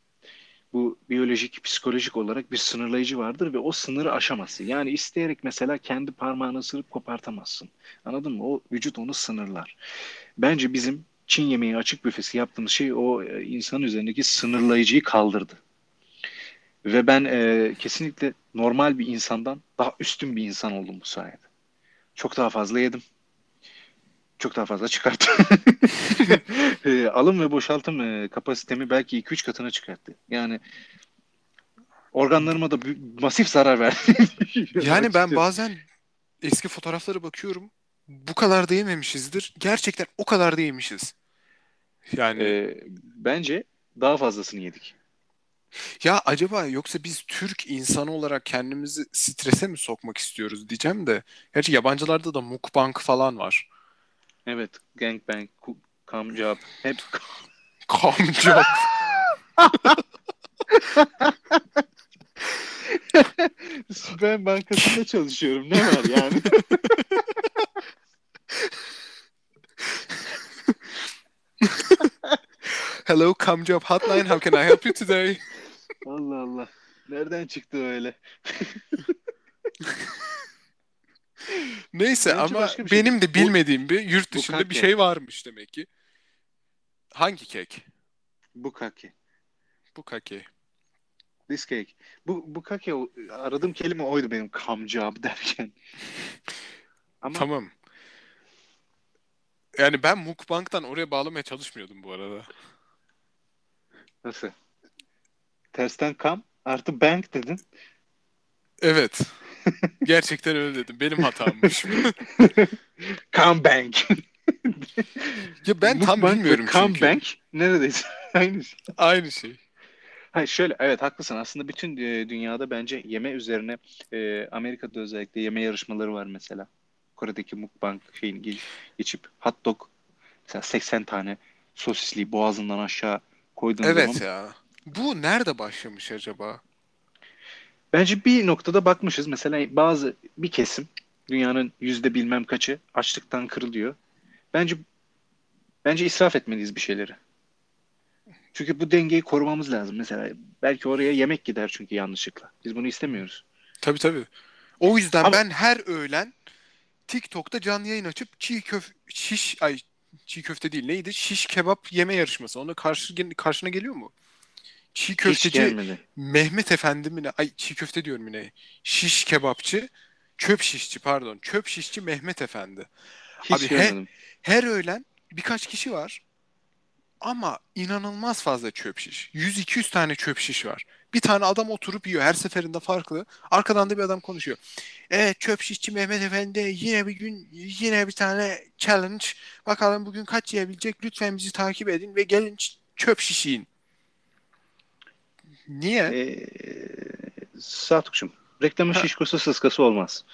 S1: Bu biyolojik, psikolojik olarak bir sınırlayıcı vardır ve o sınırı aşamazsın. Yani isteyerek mesela kendi parmağını ısırıp kopartamazsın. Anladın mı? O vücut onu sınırlar. Bence bizim Çin yemeği açık büfesi yaptığımız şey o e, insan üzerindeki sınırlayıcıyı kaldırdı. Ve ben e, kesinlikle normal bir insandan daha üstün bir insan oldum bu sayede. Çok daha fazla yedim. Çok daha fazla çıkarttım. E, alım ve boşaltım e, kapasitemi belki 2-3 katına çıkarttı. Yani organlarıma da masif zarar verdi.
S2: Yani ben bazen eski fotoğraflara bakıyorum. Bu kadar da yememişizdir. Gerçekten o kadar da yemişiz. Yani
S1: E, bence daha fazlasını yedik.
S2: Ya acaba yoksa biz Türk insanı olarak kendimizi strese mi sokmak istiyoruz diyeceğim de. Gerçi yabancılarda da mukbang falan var.
S1: Evet, gangbang, come job, hep
S2: Kamca.
S1: ben bankasında çalışıyorum. Ne var yani?
S2: Hello Kamjob hotline. How can I help you today?
S1: Allah Allah. Nereden çıktı öyle?
S2: Neyse
S1: Bence
S2: ama
S1: başka bir şey.
S2: benim de bilmediğim bir yurt dışında bir
S1: kake.
S2: şey varmış demek ki. Hangi kek?
S1: Bukake.
S2: Bu kake.
S1: This cake. Bu, bukake aradığım kelime oydu benim come job derken. Ama
S2: Tamam. Yani ben mukbang'dan oraya bağlamaya çalışmıyordum bu arada.
S1: nasıl? Tersten come artı bank dedin.
S2: Evet. Gerçekten öyle dedim. Benim hatammış.
S1: come bank.
S2: ya ben tam
S1: Mukbang ve
S2: bilmiyorum çünkü.
S1: bank neredeyse aynı şey.
S2: Aynı şey.
S1: Hayır şöyle evet haklısın aslında bütün e, dünyada bence yeme üzerine e, Amerika'da özellikle yeme yarışmaları var mesela. Kore'deki mukbang şeyini ge- geçip hot dog mesela 80 tane sosisli boğazından aşağı koyduğun
S2: Evet
S1: zaman
S2: ya. Bu nerede başlamış acaba?
S1: Bence bir noktada bakmışız mesela bazı bir kesim dünyanın yüzde bilmem kaçı açlıktan kırılıyor. Bence bence israf etmeliyiz bir şeyleri. Çünkü bu dengeyi korumamız lazım. Mesela belki oraya yemek gider çünkü yanlışlıkla. Biz bunu istemiyoruz.
S2: Tabii tabii. O yüzden
S1: Ama-
S2: ben her öğlen TikTok'ta canlı yayın açıp çiğ köf şiş ay çiğ köfte değil neydi? Şiş kebap yeme yarışması. Ona karşı karşına geliyor mu? Çiğ köfteci. Mehmet Efendi mi ne? Ay çiğ köfte diyorum yine. Şiş kebapçı, çöp şişçi pardon. Çöp şişçi Mehmet Efendi.
S1: Hiç
S2: Abi
S1: görmedim.
S2: Her öğlen birkaç kişi var. Ama inanılmaz fazla çöp şiş. 100-200 tane çöp şiş var. Bir tane adam oturup yiyor. Her seferinde farklı. Arkadan da bir adam konuşuyor. Evet çöp şişçi Mehmet Efendi yine bir gün yine bir tane challenge. Bakalım bugün kaç yiyebilecek? Lütfen bizi takip edin ve gelin çöp şiş yiyin. Niye?
S1: Ee, Satukçum. Reklamın
S2: Ha.
S1: şişkosu sıskası olmaz.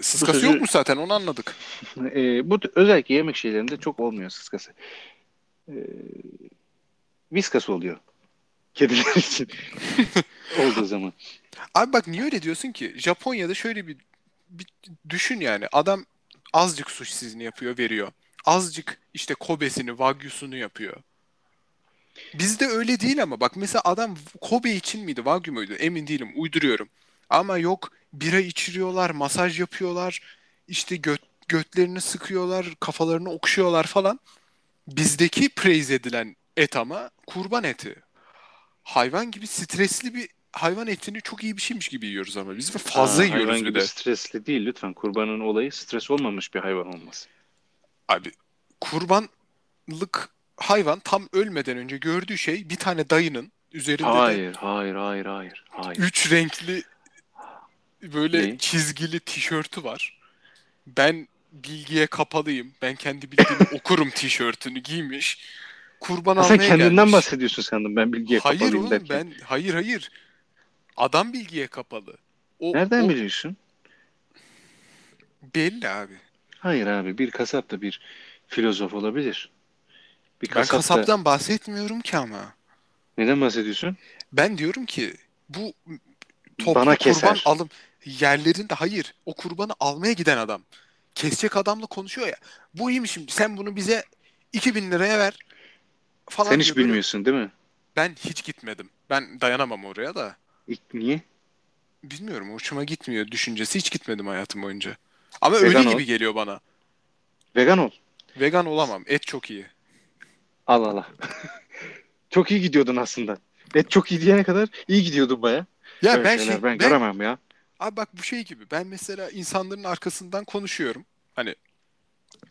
S2: Sıskası
S1: sözü-
S2: yok mu zaten onu anladık.
S1: Ee, bu özellikle yemek şeylerinde çok olmuyor sıskası. Ee, viskası oluyor. Kediler için. Olduğu zaman.
S2: Abi bak niye öyle diyorsun ki? Japonya'da şöyle bir, bir düşün yani. Adam azıcık sushi'sini yapıyor, veriyor. Azıcık işte Kobe'sini, Wagyu'sunu yapıyor. Bizde öyle değil ama bak mesela adam Kobe için miydi, Wagyu muydu? Emin değilim, uyduruyorum. Ama yok bira içiriyorlar, masaj yapıyorlar, işte göt, götlerini sıkıyorlar, kafalarını okşuyorlar falan. Bizdeki praise edilen et ama kurban eti. Hayvan gibi stresli bir hayvan etini çok iyi bir şeymiş gibi yiyoruz ama biz ve fazla
S1: Aa,
S2: yiyoruz
S1: hayvan
S2: bir
S1: gibi
S2: de.
S1: stresli değil lütfen. Kurbanın olayı stres olmamış bir hayvan olması.
S2: Abi kurbanlık hayvan tam ölmeden önce gördüğü şey bir tane dayının üzerinde de
S1: Hayır, hayır, hayır, hayır, hayır.
S2: üç renkli böyle
S1: Ne?
S2: çizgili tişörtü var. Ben bilgiye kapalıyım. Ben kendi bildiğimi okurum tişörtünü giymiş. Kurban
S1: Ha, sen
S2: almaya
S1: kendinden
S2: gelmiş.
S1: bahsediyorsun sandım ben bilgiye
S2: Hayır
S1: kapalıyım
S2: oğlum
S1: derken.
S2: ben hayır hayır. Adam bilgiye kapalı. O,
S1: Nereden
S2: o
S1: biliyorsun?
S2: belli abi.
S1: Hayır abi bir kasap da bir filozof olabilir. Bir
S2: Ben
S1: kasap da...
S2: kasaptan bahsetmiyorum ki ama.
S1: Neden bahsediyorsun?
S2: Ben diyorum ki bu toplu
S1: Bana
S2: kurban
S1: keser.
S2: alım yerlerinde hayır o kurbanı almaya giden adam kesecek adamla konuşuyor ya. Bu iyiymiş şimdi sen bunu bize 2000 liraya ver falan
S1: Sen hiç
S2: diyor.
S1: Bilmiyorsun değil mi?
S2: Ben hiç gitmedim. Ben dayanamam oraya da.
S1: İlk, niye?
S2: Bilmiyorum hoşuma gitmiyor düşüncesi hiç gitmedim hayatım boyunca. Ama
S1: Vegan
S2: öyle
S1: ol.
S2: gibi geliyor bana.
S1: Vegan ol.
S2: Vegan olamam. Et çok iyi.
S1: Al al al. çok iyi gidiyordun aslında. Et çok iyi diyene kadar iyi gidiyordun baya.
S2: Ya
S1: Böyle
S2: ben
S1: şeyler
S2: şey
S1: ben,
S2: ben,
S1: göremem ya.
S2: Abi bak bu şey gibi. Ben mesela insanların arkasından konuşuyorum. Hani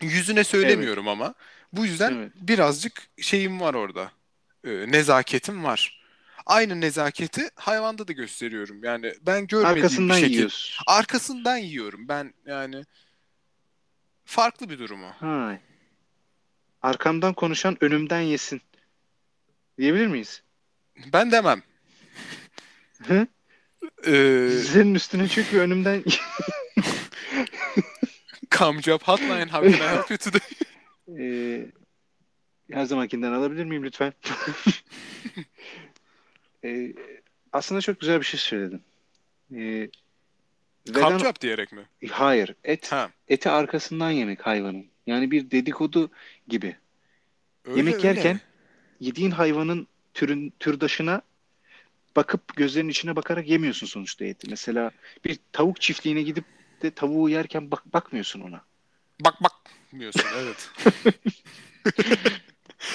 S2: yüzüne söylemiyorum ama bu yüzden
S1: Evet.
S2: birazcık şeyim var orada. Ee, nezaketim var. Aynı nezaketi hayvanda da gösteriyorum. Yani ben görmediğim
S1: Arkasından
S2: bir şekilde
S1: yiyorsun.
S2: arkasından yiyorum. Ben yani farklı bir durum o.
S1: Arkamdan konuşan önümden yesin. Diyebilir miyiz?
S2: Ben demem.
S1: Hı?
S2: Ee,
S1: Senin üstüne çök ve önümden
S2: come job hotline how can I help you today?
S1: Ee, her zamankinden alabilir miyim lütfen? Ee, aslında çok güzel bir şey söyledin. Ee,
S2: Come
S1: vegan,
S2: job diyerek mi?
S1: hayır, et
S2: Ha.
S1: eti arkasından yemek hayvanın. Yani bir dedikodu gibi.
S2: Öyle,
S1: Yemek
S2: öyle.
S1: yerken yediğin hayvanın türün türdaşına bakıp gözlerinin içine bakarak yemiyorsun sonuçta eti. Mesela bir tavuk çiftliğine gidip de tavuğu yerken bak bakmıyorsun ona.
S2: Bak bak diyorsun evet.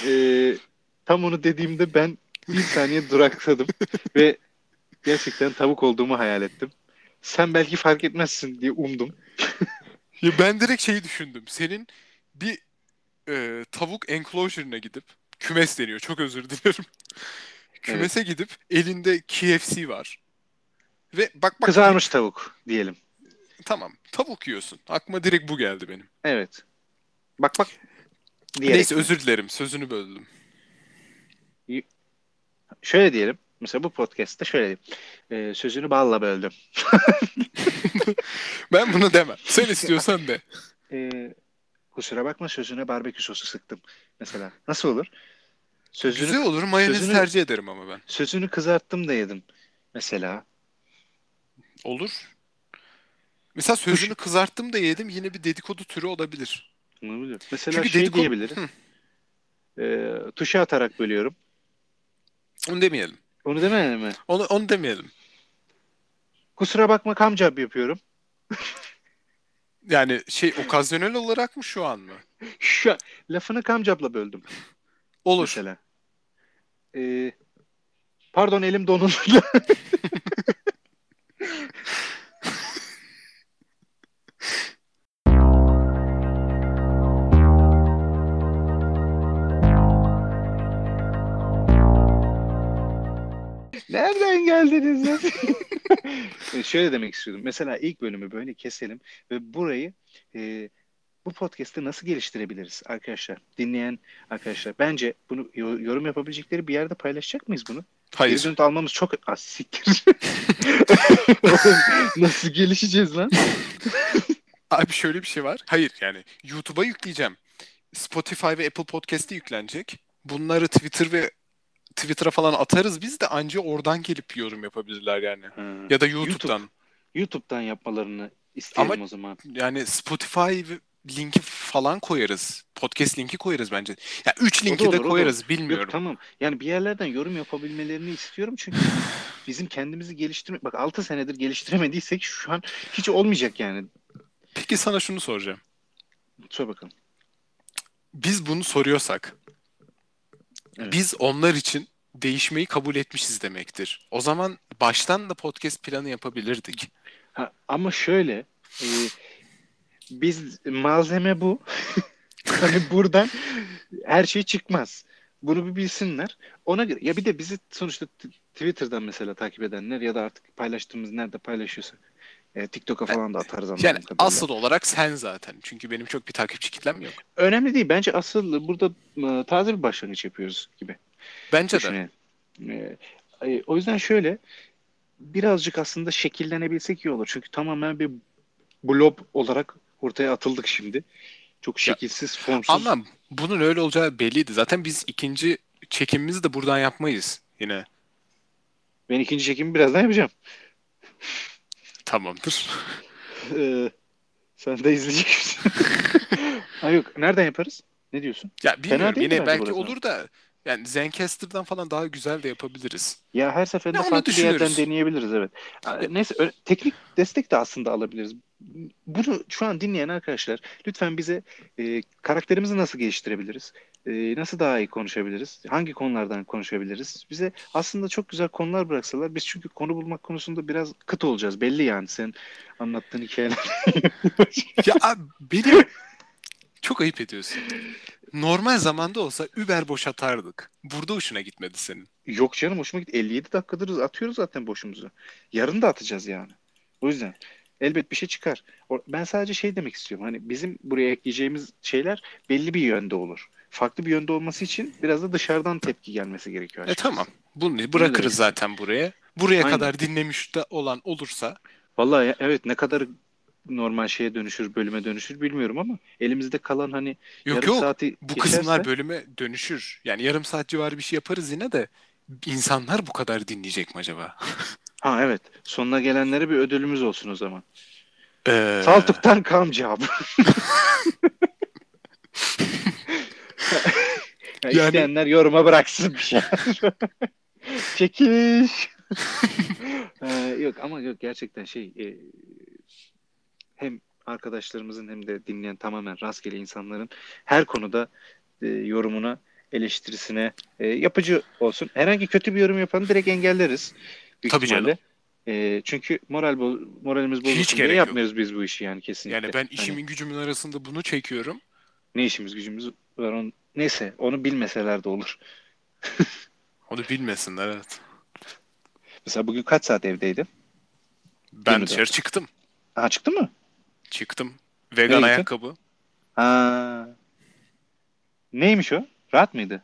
S1: Ee, tam onu dediğimde ben bir saniye duraksadım ve gerçekten tavuk olduğumu hayal ettim. Sen belki fark etmezsin diye umdum.
S2: Ya ben direkt şeyi düşündüm. Senin bir e, tavuk enclosure'ına gidip kümes deniyor. Çok özür dilerim. Kümese gidip elinde KFC var. Ve bak bak
S1: Kızarmış tavuk diyelim.
S2: tamam tavuk yiyorsun. Aklıma direkt bu geldi benim.
S1: Evet. Bak bak. Diyerek.
S2: Neyse özür dilerim. Sözünü böldüm.
S1: Şöyle diyelim. Mesela bu podcast'te şöyle diyeyim. Ee, sözünü balla böldüm.
S2: Ben bunu demem. Sen istiyorsan de.
S1: Ee, kusura bakma sözüne barbekü sosu sıktım. Mesela. Nasıl olur? Sözünü,
S2: Güzel olur. Mayonez
S1: sözünü-
S2: tercih ederim ama ben.
S1: sözünü kızarttım da yedim. Mesela.
S2: Olur. Mesela sözünü kızarttım da yedim. Yine bir dedikodu türü olabilir.
S1: Olabilir. Mesela
S2: Çünkü
S1: şey
S2: dedikodu-
S1: diyebiliriz.
S2: Hı.
S1: Ee, tuşa atarak bölüyorum.
S2: Onu demeyelim.
S1: Onu demeyelim mi?
S2: Onu, onu demeyelim.
S1: Kusura bakma kamcap yapıyorum.
S2: Yani şey okazyonel olarak mı şu an mı?
S1: Şu lafını kamcapla böldüm
S2: Olur.
S1: mesela. Ee, pardon elim donuldu. Nereden geldiniz ya? Ee, Şöyle demek istiyordum. Mesela ilk bölümü böyle keselim ve burayı e, bu podcast'ı nasıl geliştirebiliriz arkadaşlar? Dinleyen arkadaşlar. Bence bunu yo- yorum yapabilecekleri bir yerde paylaşacak mıyız bunu?
S2: Hayır.
S1: Geri dönüt almamız çok az siktir. Nasıl gelişeceğiz lan?
S2: Abi şöyle bir şey var. Hayır yani YouTube'a yükleyeceğim. Spotify ve Apple Podcast'e yüklenecek. Bunları Twitter ve Twitter'a falan atarız biz de anca oradan gelip yorum yapabilirler yani. Ya da YouTube'dan.
S1: YouTube'dan yapmalarını isteyelim
S2: Ama-
S1: o zaman.
S2: Yani Spotify linki falan koyarız. Podcast linki koyarız bence. Ya 3
S1: O da
S2: linki de
S1: olur, da
S2: koyarız
S1: Yok
S2: bilmiyorum.
S1: tamam. Yani bir yerlerden yorum yapabilmelerini istiyorum çünkü bizim kendimizi geliştirmek bak 6 senedir geliştiremediysek şu an hiç olmayacak yani.
S2: Peki sana şunu soracağım.
S1: Sor bakalım.
S2: Biz bunu soruyorsak
S1: Evet.
S2: biz onlar için değişmeyi kabul etmişiz demektir. O zaman baştan da podcast planı yapabilirdik.
S1: Ha, ama şöyle e, biz malzeme bu. hani buradan her şey çıkmaz. Bunu bir bilsinler. Ona göre ya bir de bizi sonuçta Twitter'dan mesela takip edenler ya da artık paylaştığımız nerede paylaşıyorsak e, TikTok'a falan da atarız anladığım
S2: Yani
S1: kadarıyla.
S2: asıl olarak sen zaten. Çünkü benim çok bir takipçi kitlem yok.
S1: Önemli değil. Bence asıl burada e, taze bir başlangıç yapıyoruz gibi.
S2: Bence de.
S1: E, e, o yüzden şöyle birazcık aslında şekillenebilsek iyi olur. Çünkü tamamen bir blob olarak ortaya atıldık şimdi. Çok şekilsiz, formsuz.
S2: Ama bunun öyle olacağı belliydi. Zaten biz ikinci çekimimizi de buradan yapmayız yine.
S1: Ben ikinci çekimi birazdan yapacağım.
S2: Tamamdır.
S1: Ee, sen de izleyecek misin? ha yok. Nereden yaparız? Ne diyorsun?
S2: Ya bilmiyorum yine belki
S1: burası.
S2: olur da yani Zencaster'dan falan daha güzel de yapabiliriz.
S1: Ya her seferinde
S2: onu
S1: farklı bir yerden deneyebiliriz evet. Aa, Neyse ö- teknik destek de aslında alabiliriz. Bunu şu an dinleyen arkadaşlar lütfen bize e, karakterimizi nasıl geliştirebiliriz? E, nasıl daha iyi konuşabiliriz? Hangi konulardan konuşabiliriz? Bize aslında çok güzel konular bıraksalar biz çünkü konu bulmak konusunda biraz kıt olacağız. Belli yani sen anlattığın hikayeler.
S2: ya abi benim çok ayıp ediyorsun. Normal zamanda olsa Uber boş atardık. Burada hoşuna gitmedi senin.
S1: Yok canım hoşuma gitti. 57 dakikadır atıyoruz zaten boşumuzu. Yarın da atacağız yani. O yüzden elbet bir şey çıkar. Ben sadece şey demek istiyorum. Hani bizim buraya ekleyeceğimiz şeyler belli bir yönde olur. Farklı bir yönde olması için biraz da dışarıdan tepki gelmesi gerekiyor.
S2: E
S1: açıkçası.
S2: tamam. Bunu bırakırız zaten buraya. Buraya
S1: Aynen.
S2: kadar dinlemiş de olan olursa
S1: Vallahi evet ne kadar normal şeye dönüşür, bölüme dönüşür bilmiyorum ama elimizde kalan hani
S2: yok
S1: yarım
S2: yok
S1: saati
S2: bu
S1: geçerse-
S2: kısımlar bölüme dönüşür. Yani yarım saat civarı bir şey yaparız yine de insanlar bu kadar dinleyecek mi acaba?
S1: Ha evet. Sonuna gelenlere bir ödülümüz olsun o zaman.
S2: Ee,
S1: Saltuk'tan kam cevabı. ya
S2: Yani-
S1: İsteyenler yoruma bıraksın bir şey. Çekiş. Ee, yok ama yok gerçekten şey e, hem arkadaşlarımızın hem de dinleyen tamamen rastgele insanların her konuda e, yorumuna, eleştirisine e, yapıcı olsun. Herhangi kötü bir yorum yapanı direkt engelleriz. Büyük
S2: Tabii canım.
S1: ihtimalle. E, çünkü moral bo- moralimiz bozulsun diye
S2: gerek yok.
S1: yapmıyoruz biz bu işi yani kesinlikle.
S2: yani ben
S1: Hani-
S2: işimin gücümün arasında bunu çekiyorum.
S1: ne işimiz gücümüz var on neyse onu bilmeseler de olur.
S2: Onu bilmesinler evet.
S1: Mesela bugün kaç saat evdeydin?
S2: Ben
S1: 24.
S2: dışarı çıktım.
S1: Ha çıktı mı?
S2: Çıktım.
S1: Nereye
S2: Vegan
S1: gittin?
S2: ayakkabı.
S1: Ha. Neymiş o? Rahat mıydı?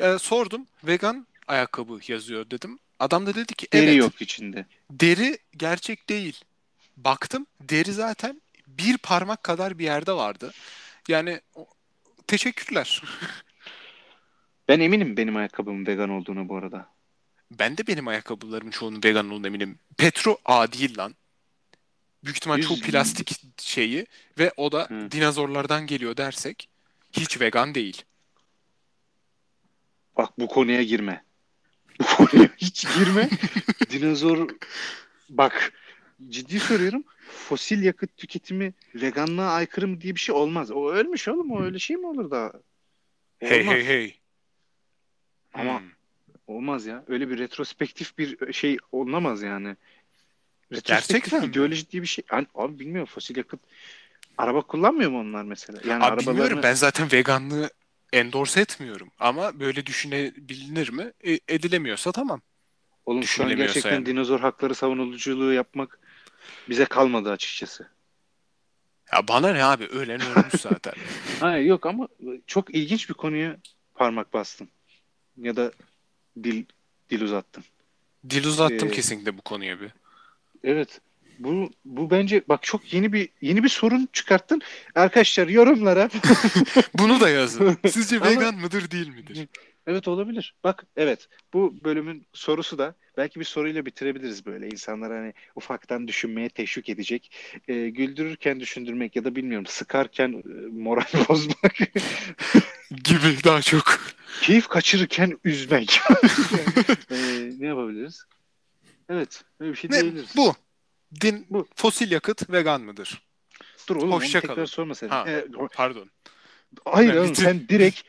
S2: Ee, sordum. Vegan ayakkabı yazıyor dedim. Adam da dedi ki
S1: Deri
S2: evet.
S1: yok içinde.
S2: Deri gerçek değil. Baktım deri zaten bir parmak kadar bir yerde vardı. Yani o- teşekkürler.
S1: Ben eminim benim ayakkabımın vegan olduğunu bu arada.
S2: Ben de benim ayakkabılarımın çoğunun vegan olduğunu eminim. Petro A değil lan. Büyük ihtimal çok plastik şeyi ve o da
S1: Hı.
S2: dinozorlardan geliyor dersek hiç vegan değil.
S1: Bak bu konuya girme. Bu konuya hiç girme. Dinozor bak ciddi soruyorum. Fosil yakıt tüketimi veganlığa aykırı mı diye bir şey olmaz. O ölmüş oğlum. O öyle şey mi olur da?
S2: Hey hey hey.
S1: Ama
S2: Hmm.
S1: olmaz ya. Öyle bir retrospektif bir şey olunamaz yani.
S2: Gerçekten
S1: Retrospektif
S2: mi?
S1: ideoloji diye bir şey. Yani, abi bilmiyorum fosil yakıt. Araba kullanmıyor mu onlar mesela? Yani
S2: Abi bilmiyorum
S1: arabalarını
S2: ben zaten veganlığı endorse etmiyorum. Ama böyle düşünebilir mi? E, edilemiyorsa tamam.
S1: Oğlum şu an gerçekten
S2: yani.
S1: dinozor hakları savunuculuğu yapmak bize kalmadı açıkçası.
S2: Ya bana ne abi ölen ölmüş zaten.
S1: Hayır yok ama çok ilginç bir konuya parmak bastın. Ya da dil dil uzattın.
S2: Dil uzattım
S1: Ee,
S2: kesinlikle bu konuya bir.
S1: Evet. Bu bu bence bak çok yeni bir yeni bir sorun çıkarttın. Arkadaşlar yorumlara.
S2: Bunu da yazın. Sizce vegan mıdır değil midir?
S1: Evet olabilir. Bak evet bu bölümün sorusu da belki bir soruyla bitirebiliriz böyle. İnsanlar hani ufaktan düşünmeye teşvik edecek. Ee, güldürürken düşündürmek ya da bilmiyorum sıkarken e, moral bozmak.
S2: Gibi daha çok.
S1: Keyif kaçırırken üzmek. Ee, ne yapabiliriz? Evet. Öyle bir şey
S2: Ne?
S1: diyebiliriz.
S2: Bu. Din,
S1: Bu.
S2: fosil yakıt vegan mıdır?
S1: Dur oğlum
S2: Hoşça
S1: onu tekrar
S2: kalın.
S1: sorma sen.
S2: Ha.
S1: Ee,
S2: Pardon.
S1: hayır
S2: Ben
S1: oğlum
S2: bitir-
S1: sen direkt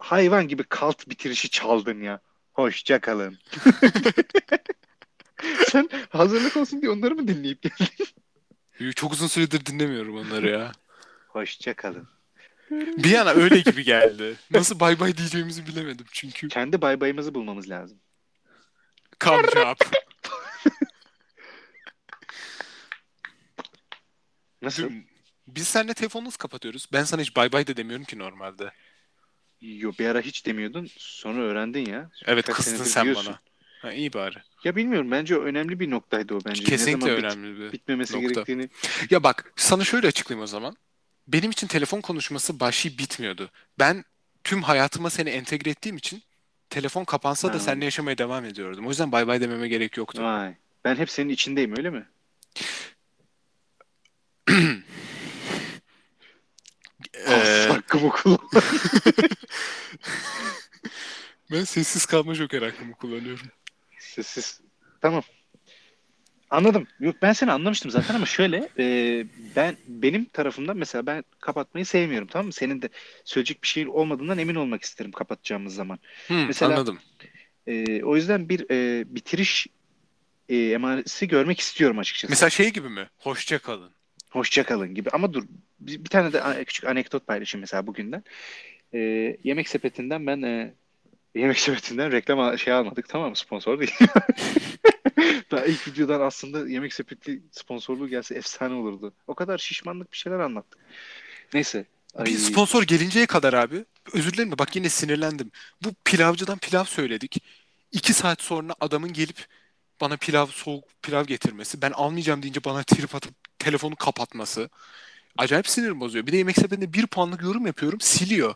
S1: hayvan gibi kalt bitirişi çaldın ya. Hoşça kalın. sen hazırlık olsun diye onları mı dinleyip geldin?
S2: Çok uzun süredir dinlemiyorum onları ya.
S1: Hoşça kalın.
S2: Bir yana öyle gibi geldi. Nasıl bay bay diyeceğimizi bilemedim çünkü.
S1: Kendi bay bayımızı bulmamız lazım.
S2: Come job.
S1: Nasıl?
S2: Biz seninle telefonu nasıl kapatıyoruz? Ben sana hiç bay bay de demiyorum ki normalde.
S1: Yo, bir ara hiç demiyordun. Sonra öğrendin ya.
S2: Evet
S1: Kaç
S2: kıstın sen
S1: diyorsun.
S2: bana. Ha, iyi bari.
S1: Ya bilmiyorum bence önemli bir noktaydı o bence. Ne
S2: Kesinlikle
S1: zaman bit-
S2: önemli bir.
S1: bitmemesi
S2: nokta.
S1: gerektiğini.
S2: Ya bak sana şöyle açıklayayım o zaman. Benim için telefon konuşması başlı bitmiyordu. Ben tüm hayatıma seni entegre ettiğim için telefon kapansa da
S1: Anladım.
S2: seninle yaşamaya devam ediyordum. O yüzden bay bay dememe gerek yoktu.
S1: Vay. Ben hep senin içindeyim öyle mi?
S2: Ee,
S1: Hakkımı kullan.
S2: ben sessiz kalma joker hakkımı kullanıyorum.
S1: Sessiz. Tamam. Anladım. Yok ben seni anlamıştım zaten ama şöyle e, ben benim tarafımdan mesela ben kapatmayı sevmiyorum tamam mı? Senin de söyleyecek bir şeyin olmadığından emin olmak isterim kapatacağımız zaman.
S2: Hmm,
S1: Mesela-
S2: anladım.
S1: E, o yüzden bir e, bitiriş e, emaresi görmek istiyorum açıkçası.
S2: Mesela şey gibi mi? Hoşça kalın.
S1: Hoşça kalın gibi. Ama dur bir, bir tane de küçük anekdot paylaşayım mesela bugünden. E, yemek sepetinden ben e, yemek sepetinden reklam şey almadık tamam mı? Sponsor değil. Daha ilk videodan aslında yemek sepeti sponsorluğu gelse efsane olurdu. O kadar şişmanlık bir şeyler anlattık. Neyse. Ay,
S2: Bir sponsor gelinceye kadar abi. Özür dilerim de bak yine sinirlendim. Bu pilavcıdan pilav söyledik. İki saat sonra adamın gelip bana pilav soğuk pilav getirmesi. Ben almayacağım deyince bana trip atıp telefonu kapatması. Acayip sinir bozuyor. Bir de yemek sepetinde bir puanlık yorum yapıyorum. Siliyor.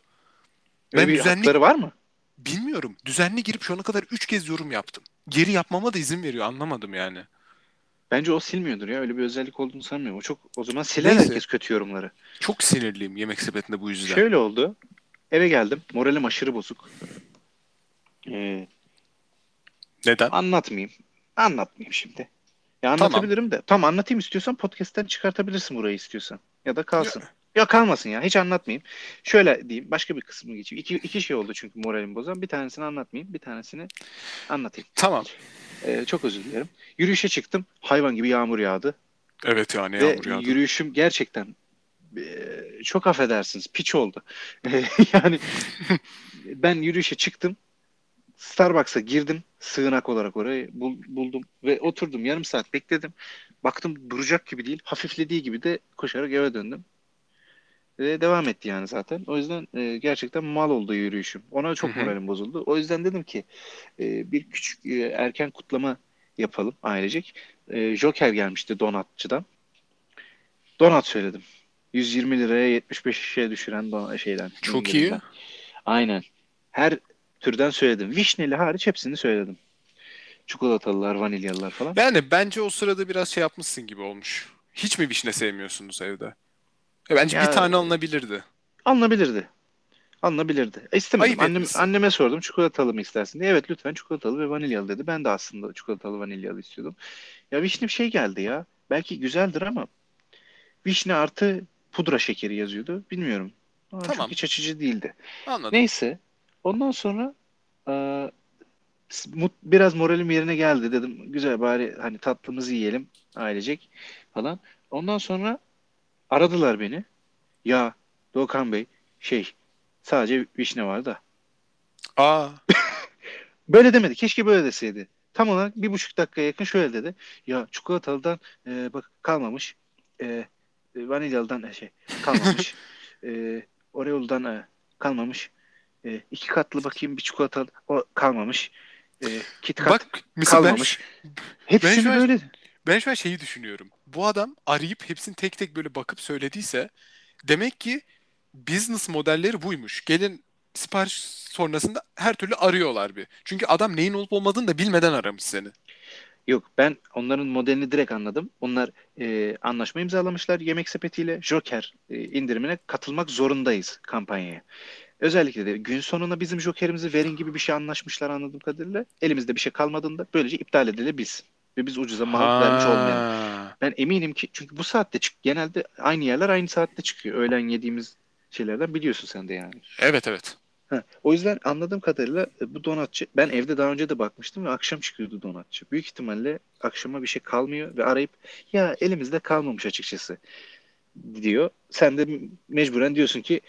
S1: öyle
S2: Ben
S1: bir
S2: düzenli
S1: hakları var mı?
S2: bilmiyorum. Düzenli girip şu ana kadar üç kez yorum yaptım. Geri yapmama da izin veriyor. Anlamadım yani.
S1: Bence o silmiyordur ya. Öyle bir özellik olduğunu sanmıyorum. O çok o zaman siler
S2: Neyse.
S1: herkes kötü yorumları.
S2: Çok sinirliyim yemek sepetinde bu yüzden.
S1: Şöyle oldu. Eve geldim. Moralim aşırı bozuk. Ee,
S2: Neden?
S1: Anlatmayayım. Anlatmayayım şimdi. Ya anlatabilirim de. Tamam anlatayım istiyorsan podcast'ten çıkartabilirsin burayı istiyorsan. Ya da kalsın. Ya kalmasın ya. Hiç anlatmayayım. Şöyle diyeyim. Başka bir kısmı geçeyim. İki, iki şey oldu çünkü moralim bozan. Bir tanesini anlatmayayım. Bir tanesini anlatayım.
S2: Tamam.
S1: Ee, çok özür dilerim. Yürüyüşe çıktım. Hayvan gibi yağmur yağdı.
S2: Evet yani
S1: Ve
S2: yağmur yağdı.
S1: yürüyüşüm gerçekten e, çok affedersiniz piç oldu. yani ben yürüyüşe çıktım. Starbucks'a girdim. Sığınak olarak orayı bul- buldum ve oturdum. Yarım saat bekledim. Baktım duracak gibi değil. Hafiflediği gibi de koşarak eve döndüm. Ve devam etti yani zaten. O yüzden e, gerçekten mal oldu yürüyüşüm. Ona çok moralim bozuldu. O yüzden dedim ki e, bir küçük e, erken kutlama yapalım ailecek. E, Joker gelmişti donatçıdan. Donat söyledim. 120 liraya 75'e düşüren don şeyden.
S2: Çok iyi.
S1: Aynen. Her türden söyledim. Vişneli hariç hepsini söyledim. Çikolatalılar, vanilyalılar falan.
S2: Yani bence o sırada biraz şey yapmışsın gibi olmuş. Hiç mi vişne sevmiyorsunuz evde? Ya bence
S1: Ya-
S2: bir tane alınabilirdi.
S1: Alınabilirdi. Alınabilirdi. E, istemedim.
S2: Ayıp
S1: Annem, anneme sordum çikolatalı mı istersin diye. Evet lütfen çikolatalı ve vanilyalı dedi. Ben de aslında çikolatalı vanilyalı istiyordum. Ya vişne bir şey geldi ya. Belki güzeldir ama vişne artı pudra şekeri yazıyordu. Bilmiyorum. Aa,
S2: Tamam.
S1: Çok iç açıcı değildi.
S2: Anladım.
S1: Neyse. Ondan sonra e, biraz moralim yerine geldi dedim. Güzel bari hani tatlımızı yiyelim ailecek falan. Ondan sonra aradılar beni. Ya Doğukan Bey şey sadece vişne var da.
S2: Aa,
S1: Böyle demedi. Keşke böyle deseydi. Tam olarak bir buçuk dakikaya yakın şöyle dedi. Ya çikolatalıdan e, bak kalmamış. E, e, vanilyalıdan e, şey kalmamış. e, Oreo'ludan e, kalmamış. E, iki katlı bakayım bir çikolatalı o kalmamış. e, KitKat
S2: Bak mesela ben,
S1: kalmamış. Hepsini
S2: ben şu an-
S1: böyle
S2: ben şu an şeyi düşünüyorum. Bu adam arayıp hepsini tek tek böyle bakıp söylediyse demek ki business modelleri buymuş. Gelin sipariş sonrasında her türlü arıyorlar bir. Çünkü adam neyin olup olmadığını da bilmeden aramış seni.
S1: Yok ben onların modelini direkt anladım. Onlar e, anlaşma imzalamışlar yemek sepetiyle Joker e, indirimine katılmak zorundayız kampanyaya. Özellikle de gün sonuna bizim Joker'imizi verin gibi bir şey anlaşmışlar anladığım kadarıyla. Elimizde bir şey kalmadığında böylece iptal edilebilir. Ve biz ucuza mal vermiş olmayalım. Ben eminim ki çünkü bu saatte çık genelde aynı yerler aynı saatte çıkıyor. Öğlen yediğimiz şeylerden biliyorsun sen de yani.
S2: Evet evet.
S1: Ha, o yüzden anladığım kadarıyla e, bu donatçı ben evde daha önce de bakmıştım ve akşam çıkıyordu donatçı. Büyük ihtimalle akşama bir şey kalmıyor ve arayıp ya elimizde kalmamış açıkçası diyor. Sen de mecburen diyorsun ki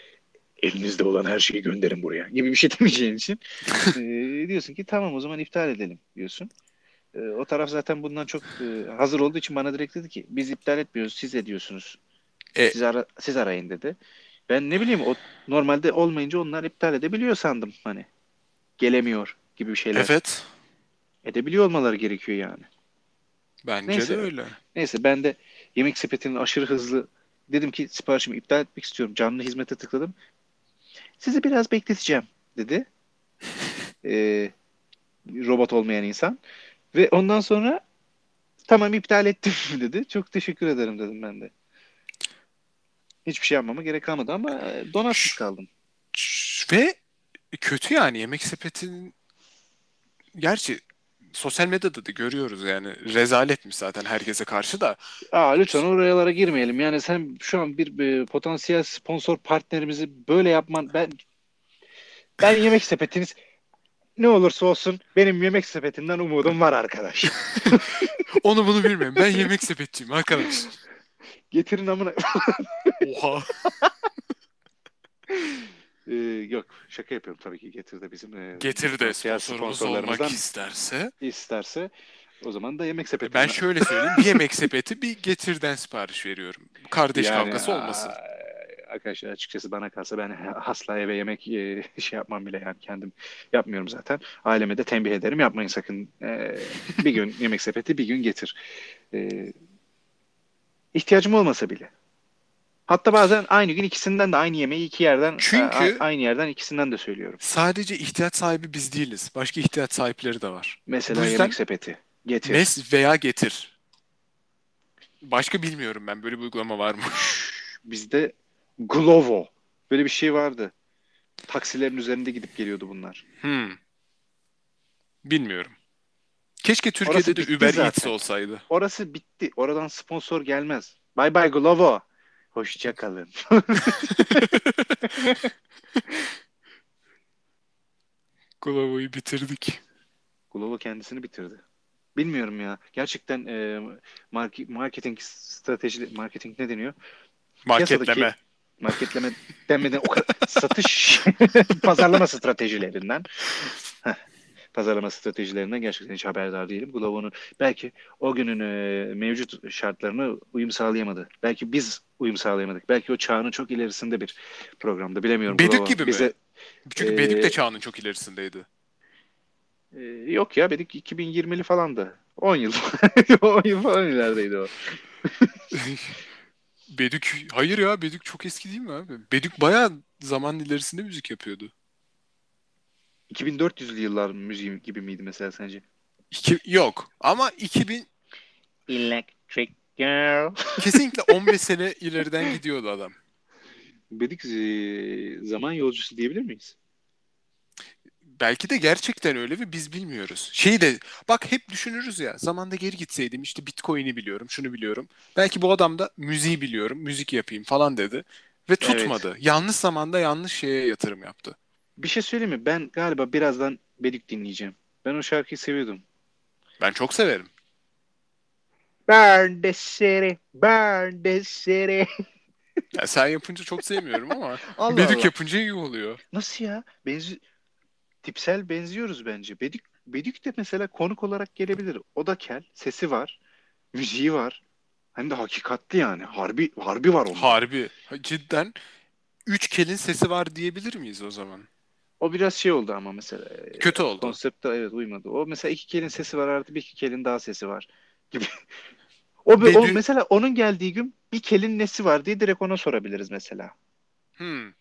S1: elinizde olan her şeyi gönderin buraya gibi bir şey demeyeceğin için e, diyorsun ki tamam o zaman iptal edelim diyorsun. E, o taraf zaten bundan çok e, hazır olduğu için bana direkt dedi ki biz iptal etmiyoruz siz ediyorsunuz.
S2: E-
S1: siz, ara, siz arayın dedi. Ben ne bileyim o normalde olmayınca onlar iptal edebiliyor sandım hani. Gelemiyor gibi bir şeyler.
S2: Evet.
S1: Edebiliyor olmaları gerekiyor yani.
S2: Bence
S1: Neyse.
S2: de öyle.
S1: Neyse ben de yemek sepetinin aşırı hızlı dedim ki siparişimi iptal etmek istiyorum. Canlı hizmete tıkladım. Sizi biraz bekleteceğim dedi. Ee, robot olmayan insan. Ve ondan sonra tamam iptal ettim dedi. Çok teşekkür ederim dedim ben de. Hiçbir şey yapmama gerek kalmadı ama e, donatsız kaldım.
S2: Ve kötü yani yemek sepetinin gerçi sosyal medyada da görüyoruz yani rezaletmiş zaten herkese karşı da.
S1: Aa, lütfen oralara girmeyelim. Yani sen şu an bir, e, potansiyel sponsor partnerimizi böyle yapman ben ben yemek sepetiniz ne olursa olsun benim yemek sepetinden umudum var arkadaş.
S2: Onu bunu bilmiyorum. Ben yemek sepetçiyim arkadaş.
S1: Getirin amına.
S2: Oha.
S1: Ee, yok şaka yapıyorum tabii ki Getir de bizim e,
S2: Getir de sponsorumuz olmak isterse.
S1: isterse o zaman da yemek sepeti.
S2: Ben şöyle söyleyeyim. Bir yemek sepeti bir getirden sipariş veriyorum. Kardeş kavgası olmasın.
S1: Arkadaşlar açıkçası bana kalsa ben asla eve yemek e, şey yapmam bile yani kendim yapmıyorum zaten. Aileme de tembih ederim yapmayın sakın. E, bir gün yemek sepeti bir gün getir. E, ihtiyacım olmasa bile. Hatta bazen aynı gün ikisinden de aynı yemeği iki yerden
S2: Çünkü-
S1: a- aynı yerden ikisinden de söylüyorum.
S2: Sadece ihtiyaç sahibi biz değiliz. Başka ihtiyaç sahipleri de var.
S1: Mesela
S2: Bu yüzden-
S1: yemek sepeti. Getir.
S2: Mes veya getir. Başka bilmiyorum ben. Böyle bir uygulama var mı?
S1: Bizde Glovo. Böyle bir şey vardı. Taksilerin üzerinde gidip geliyordu bunlar.
S2: Hmm. Bilmiyorum. Keşke
S1: Orası
S2: Türkiye'de de
S1: bitti
S2: Uber
S1: zaten.
S2: Eats olsaydı.
S1: Orası bitti. Oradan sponsor gelmez. Bye bye Glovo. Hoşça kalın.
S2: Glovo'yu bitirdik.
S1: Glovo kendisini bitirdi. Bilmiyorum ya. Gerçekten e, mark- marketing strateji marketing ne deniyor?
S2: Marketleme.
S1: Marketleme denmeden o kadar satış pazarlama stratejilerinden Heh, pazarlama stratejilerinden gerçekten hiç haberdar değilim. Glovo'nun belki o günün e, mevcut şartlarına uyum sağlayamadı. Belki biz uyum sağlayamadık. Belki o çağının çok ilerisinde bir programda. Bilemiyorum.
S2: Bedük
S1: Glovo.
S2: gibi mi?
S1: Bize,
S2: Çünkü
S1: Ee,
S2: Bedük de çağının çok ilerisindeydi.
S1: e, yok ya Bedük 2020'li falandı. 10 yıl. 10 yıl falan ilerideydi o.
S2: Bedük, hayır ya Bedük çok eski değil mi abi? Bedük bayağı zaman ilerisinde müzik yapıyordu.
S1: 2400'lü yıllar müziği gibi miydi mesela sence?
S2: İki, yok ama 2000
S1: Electric Girl.
S2: kesinlikle 15 sene ileriden gidiyordu adam.
S1: Bedik e, zaman yolcusu diyebilir miyiz?
S2: Belki de gerçekten öyle ve biz bilmiyoruz. Şey de bak hep düşünürüz ya zamanda geri gitseydim işte Bitcoin'i biliyorum şunu biliyorum. Belki bu adam da müziği biliyorum müzik yapayım falan dedi. Ve tutmadı. Yanlış zamanda yanlış şeye yatırım yaptı.
S1: Bir şey söyleyeyim mi? Ben galiba birazdan Bedik dinleyeceğim. Ben o şarkıyı seviyordum.
S2: Ben çok severim.
S1: Burn the city, burn the city.
S2: Ya sen yapınca çok sevmiyorum ama
S1: Allah
S2: Bedük
S1: Allah.
S2: yapınca iyi oluyor.
S1: Nasıl ya? Benzi tipsel benziyoruz bence. Bedik Bedik de mesela konuk olarak gelebilir. O da kel, sesi var, müziği var. Hem de hakikatli yani. Harbi harbi var onun.
S2: Harbi. Cidden üç kelin sesi var diyebilir miyiz o zaman?
S1: O biraz şey oldu ama mesela. e,
S2: Kötü oldu.
S1: Konsepte evet uymadı. O mesela iki kelin sesi var artı bir iki kelin daha sesi var gibi. o, bir- o
S2: Bedü-
S1: mesela onun geldiği gün bir kelin nesi var diye direkt ona sorabiliriz mesela.
S2: Hmm.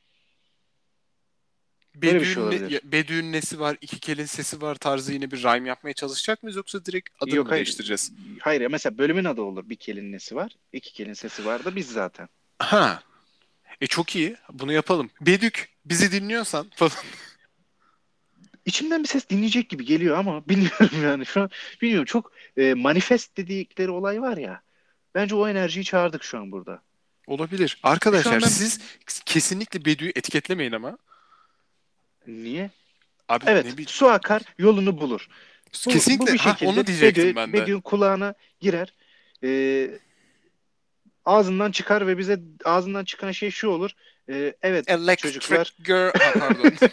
S1: Böyle bir şey olabilir.
S2: nesi var, iki kelin sesi var tarzı yine bir rhyme yapmaya çalışacak mıyız yoksa direkt adını
S1: Yok, hayır.
S2: değiştireceğiz?
S1: Hayır mesela bölümün adı olur. Bir kelin nesi var? iki kelin sesi var da biz zaten.
S2: Ha. E çok iyi. Bunu yapalım. Bedük bizi dinliyorsan falan.
S1: İçimden bir ses dinleyecek gibi geliyor ama bilmiyorum yani. Şu an bilmiyorum. Çok e, manifest dedikleri olay var ya. Bence o enerjiyi çağırdık şu an burada.
S2: Olabilir. Arkadaşlar
S1: ben-
S2: siz kesinlikle Bedü'yü etiketlemeyin ama.
S1: Niye?
S2: Abi
S1: Evet.
S2: ne bileyim.
S1: Su akar, yolunu bulur. Bu-
S2: kesinlikle
S1: bu bir
S2: ha,
S1: şekilde
S2: onu diyecektim
S1: Bedü-
S2: ben de.
S1: Bedü'nün kulağına girer. Ee, ağzından çıkar ve bize ağzından çıkan şey şu olur. Ee, evet
S2: Electric
S1: çocuklar
S2: girl. Ha, pardon.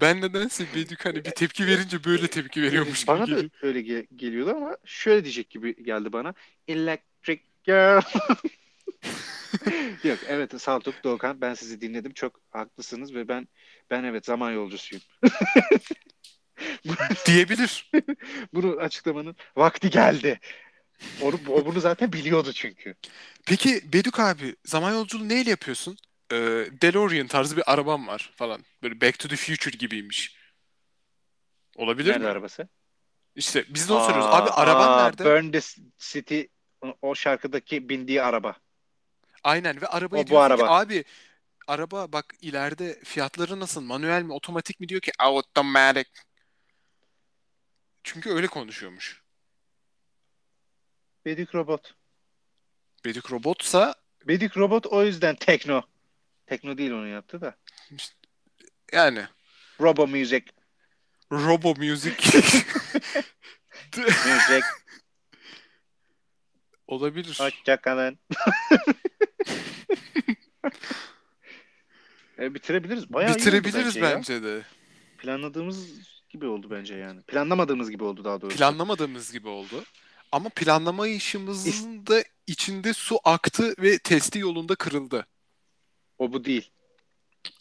S2: ben nedense Bedük hani bir tepki verince böyle tepki veriyormuş gibi
S1: bana da
S2: geliyor.
S1: öyle ge- geliyordu ama şöyle diyecek gibi geldi bana. Electric girl. Yok evet Saltuk Doğukan ben sizi dinledim. Çok haklısınız ve ben ben evet zaman yolcusuyum.
S2: Diyebilir.
S1: Bunu açıklamanın vakti geldi. Onu, o bunu zaten biliyordu çünkü.
S2: Peki Bedük abi zaman yolculuğu neyle yapıyorsun? Ee, DeLorean tarzı bir arabam var falan. Böyle Back to the Future gibiymiş. Olabilir
S1: Nerede
S2: mi?
S1: arabası?
S2: İşte biz de onu soruyoruz. Abi araban
S1: aa,
S2: nerede?
S1: Burn the City o- şarkıdaki bindiği araba.
S2: Aynen ve arabayı
S1: O bu
S2: diyorsun ki
S1: araba.
S2: abi araba bak ileride fiyatları nasıl? Manuel mi otomatik mi diyor ki automatic. Çünkü öyle konuşuyormuş.
S1: Bedik Robot.
S2: Bedük robotsa
S1: Bedik Robot o yüzden tekno. Tekno değil onu yaptı da.
S2: yani
S1: Robo Music.
S2: Robo Music
S1: Music.
S2: olabilir.
S1: Hoşçakalın. e, bitirebiliriz. Bayağı
S2: Bitirebiliriz
S1: bence
S2: bence de.
S1: Planladığımız gibi oldu bence yani. Planlamadığımız gibi oldu daha doğrusu.
S2: Planlamadığımız gibi oldu. Ama planlama işimizin de içinde su aktı ve testi yolunda kırıldı.
S1: O bu değil.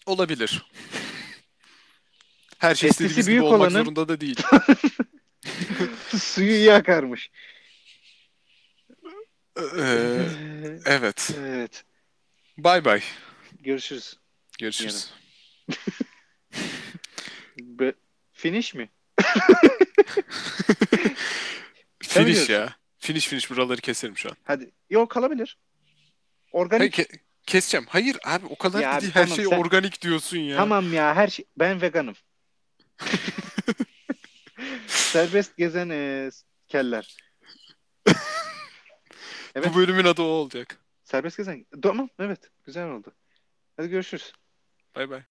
S2: Olabilir. Her şey
S1: Testisi
S2: istediğimiz gibi
S1: büyük
S2: olmak
S1: olanın-
S2: zorunda da değil.
S1: Suyu iyi akarmış.
S2: Ee, evet.
S1: evet.
S2: Bay bay.
S1: Görüşürüz.
S2: Görüşürüz.
S1: Be- Finish mi?
S2: Finish ya. Finish finish buraları keserim şu an.
S1: Hadi. Yok kalabilir.
S2: Hayır,
S1: Organik.
S2: ke- keseceğim. Hayır abi o kadar
S1: Ya abi,
S2: değil. Her
S1: tamam,
S2: şey
S1: sen-
S2: organik diyorsun ya.
S1: Tamam ya her şey. Ben veganım. Serbest gezen e, keller. Evet.
S2: Bu bölümün adı o olacak.
S1: Serbest gezen. Tamam evet. Güzel oldu. Hadi görüşürüz.
S2: Bay bay.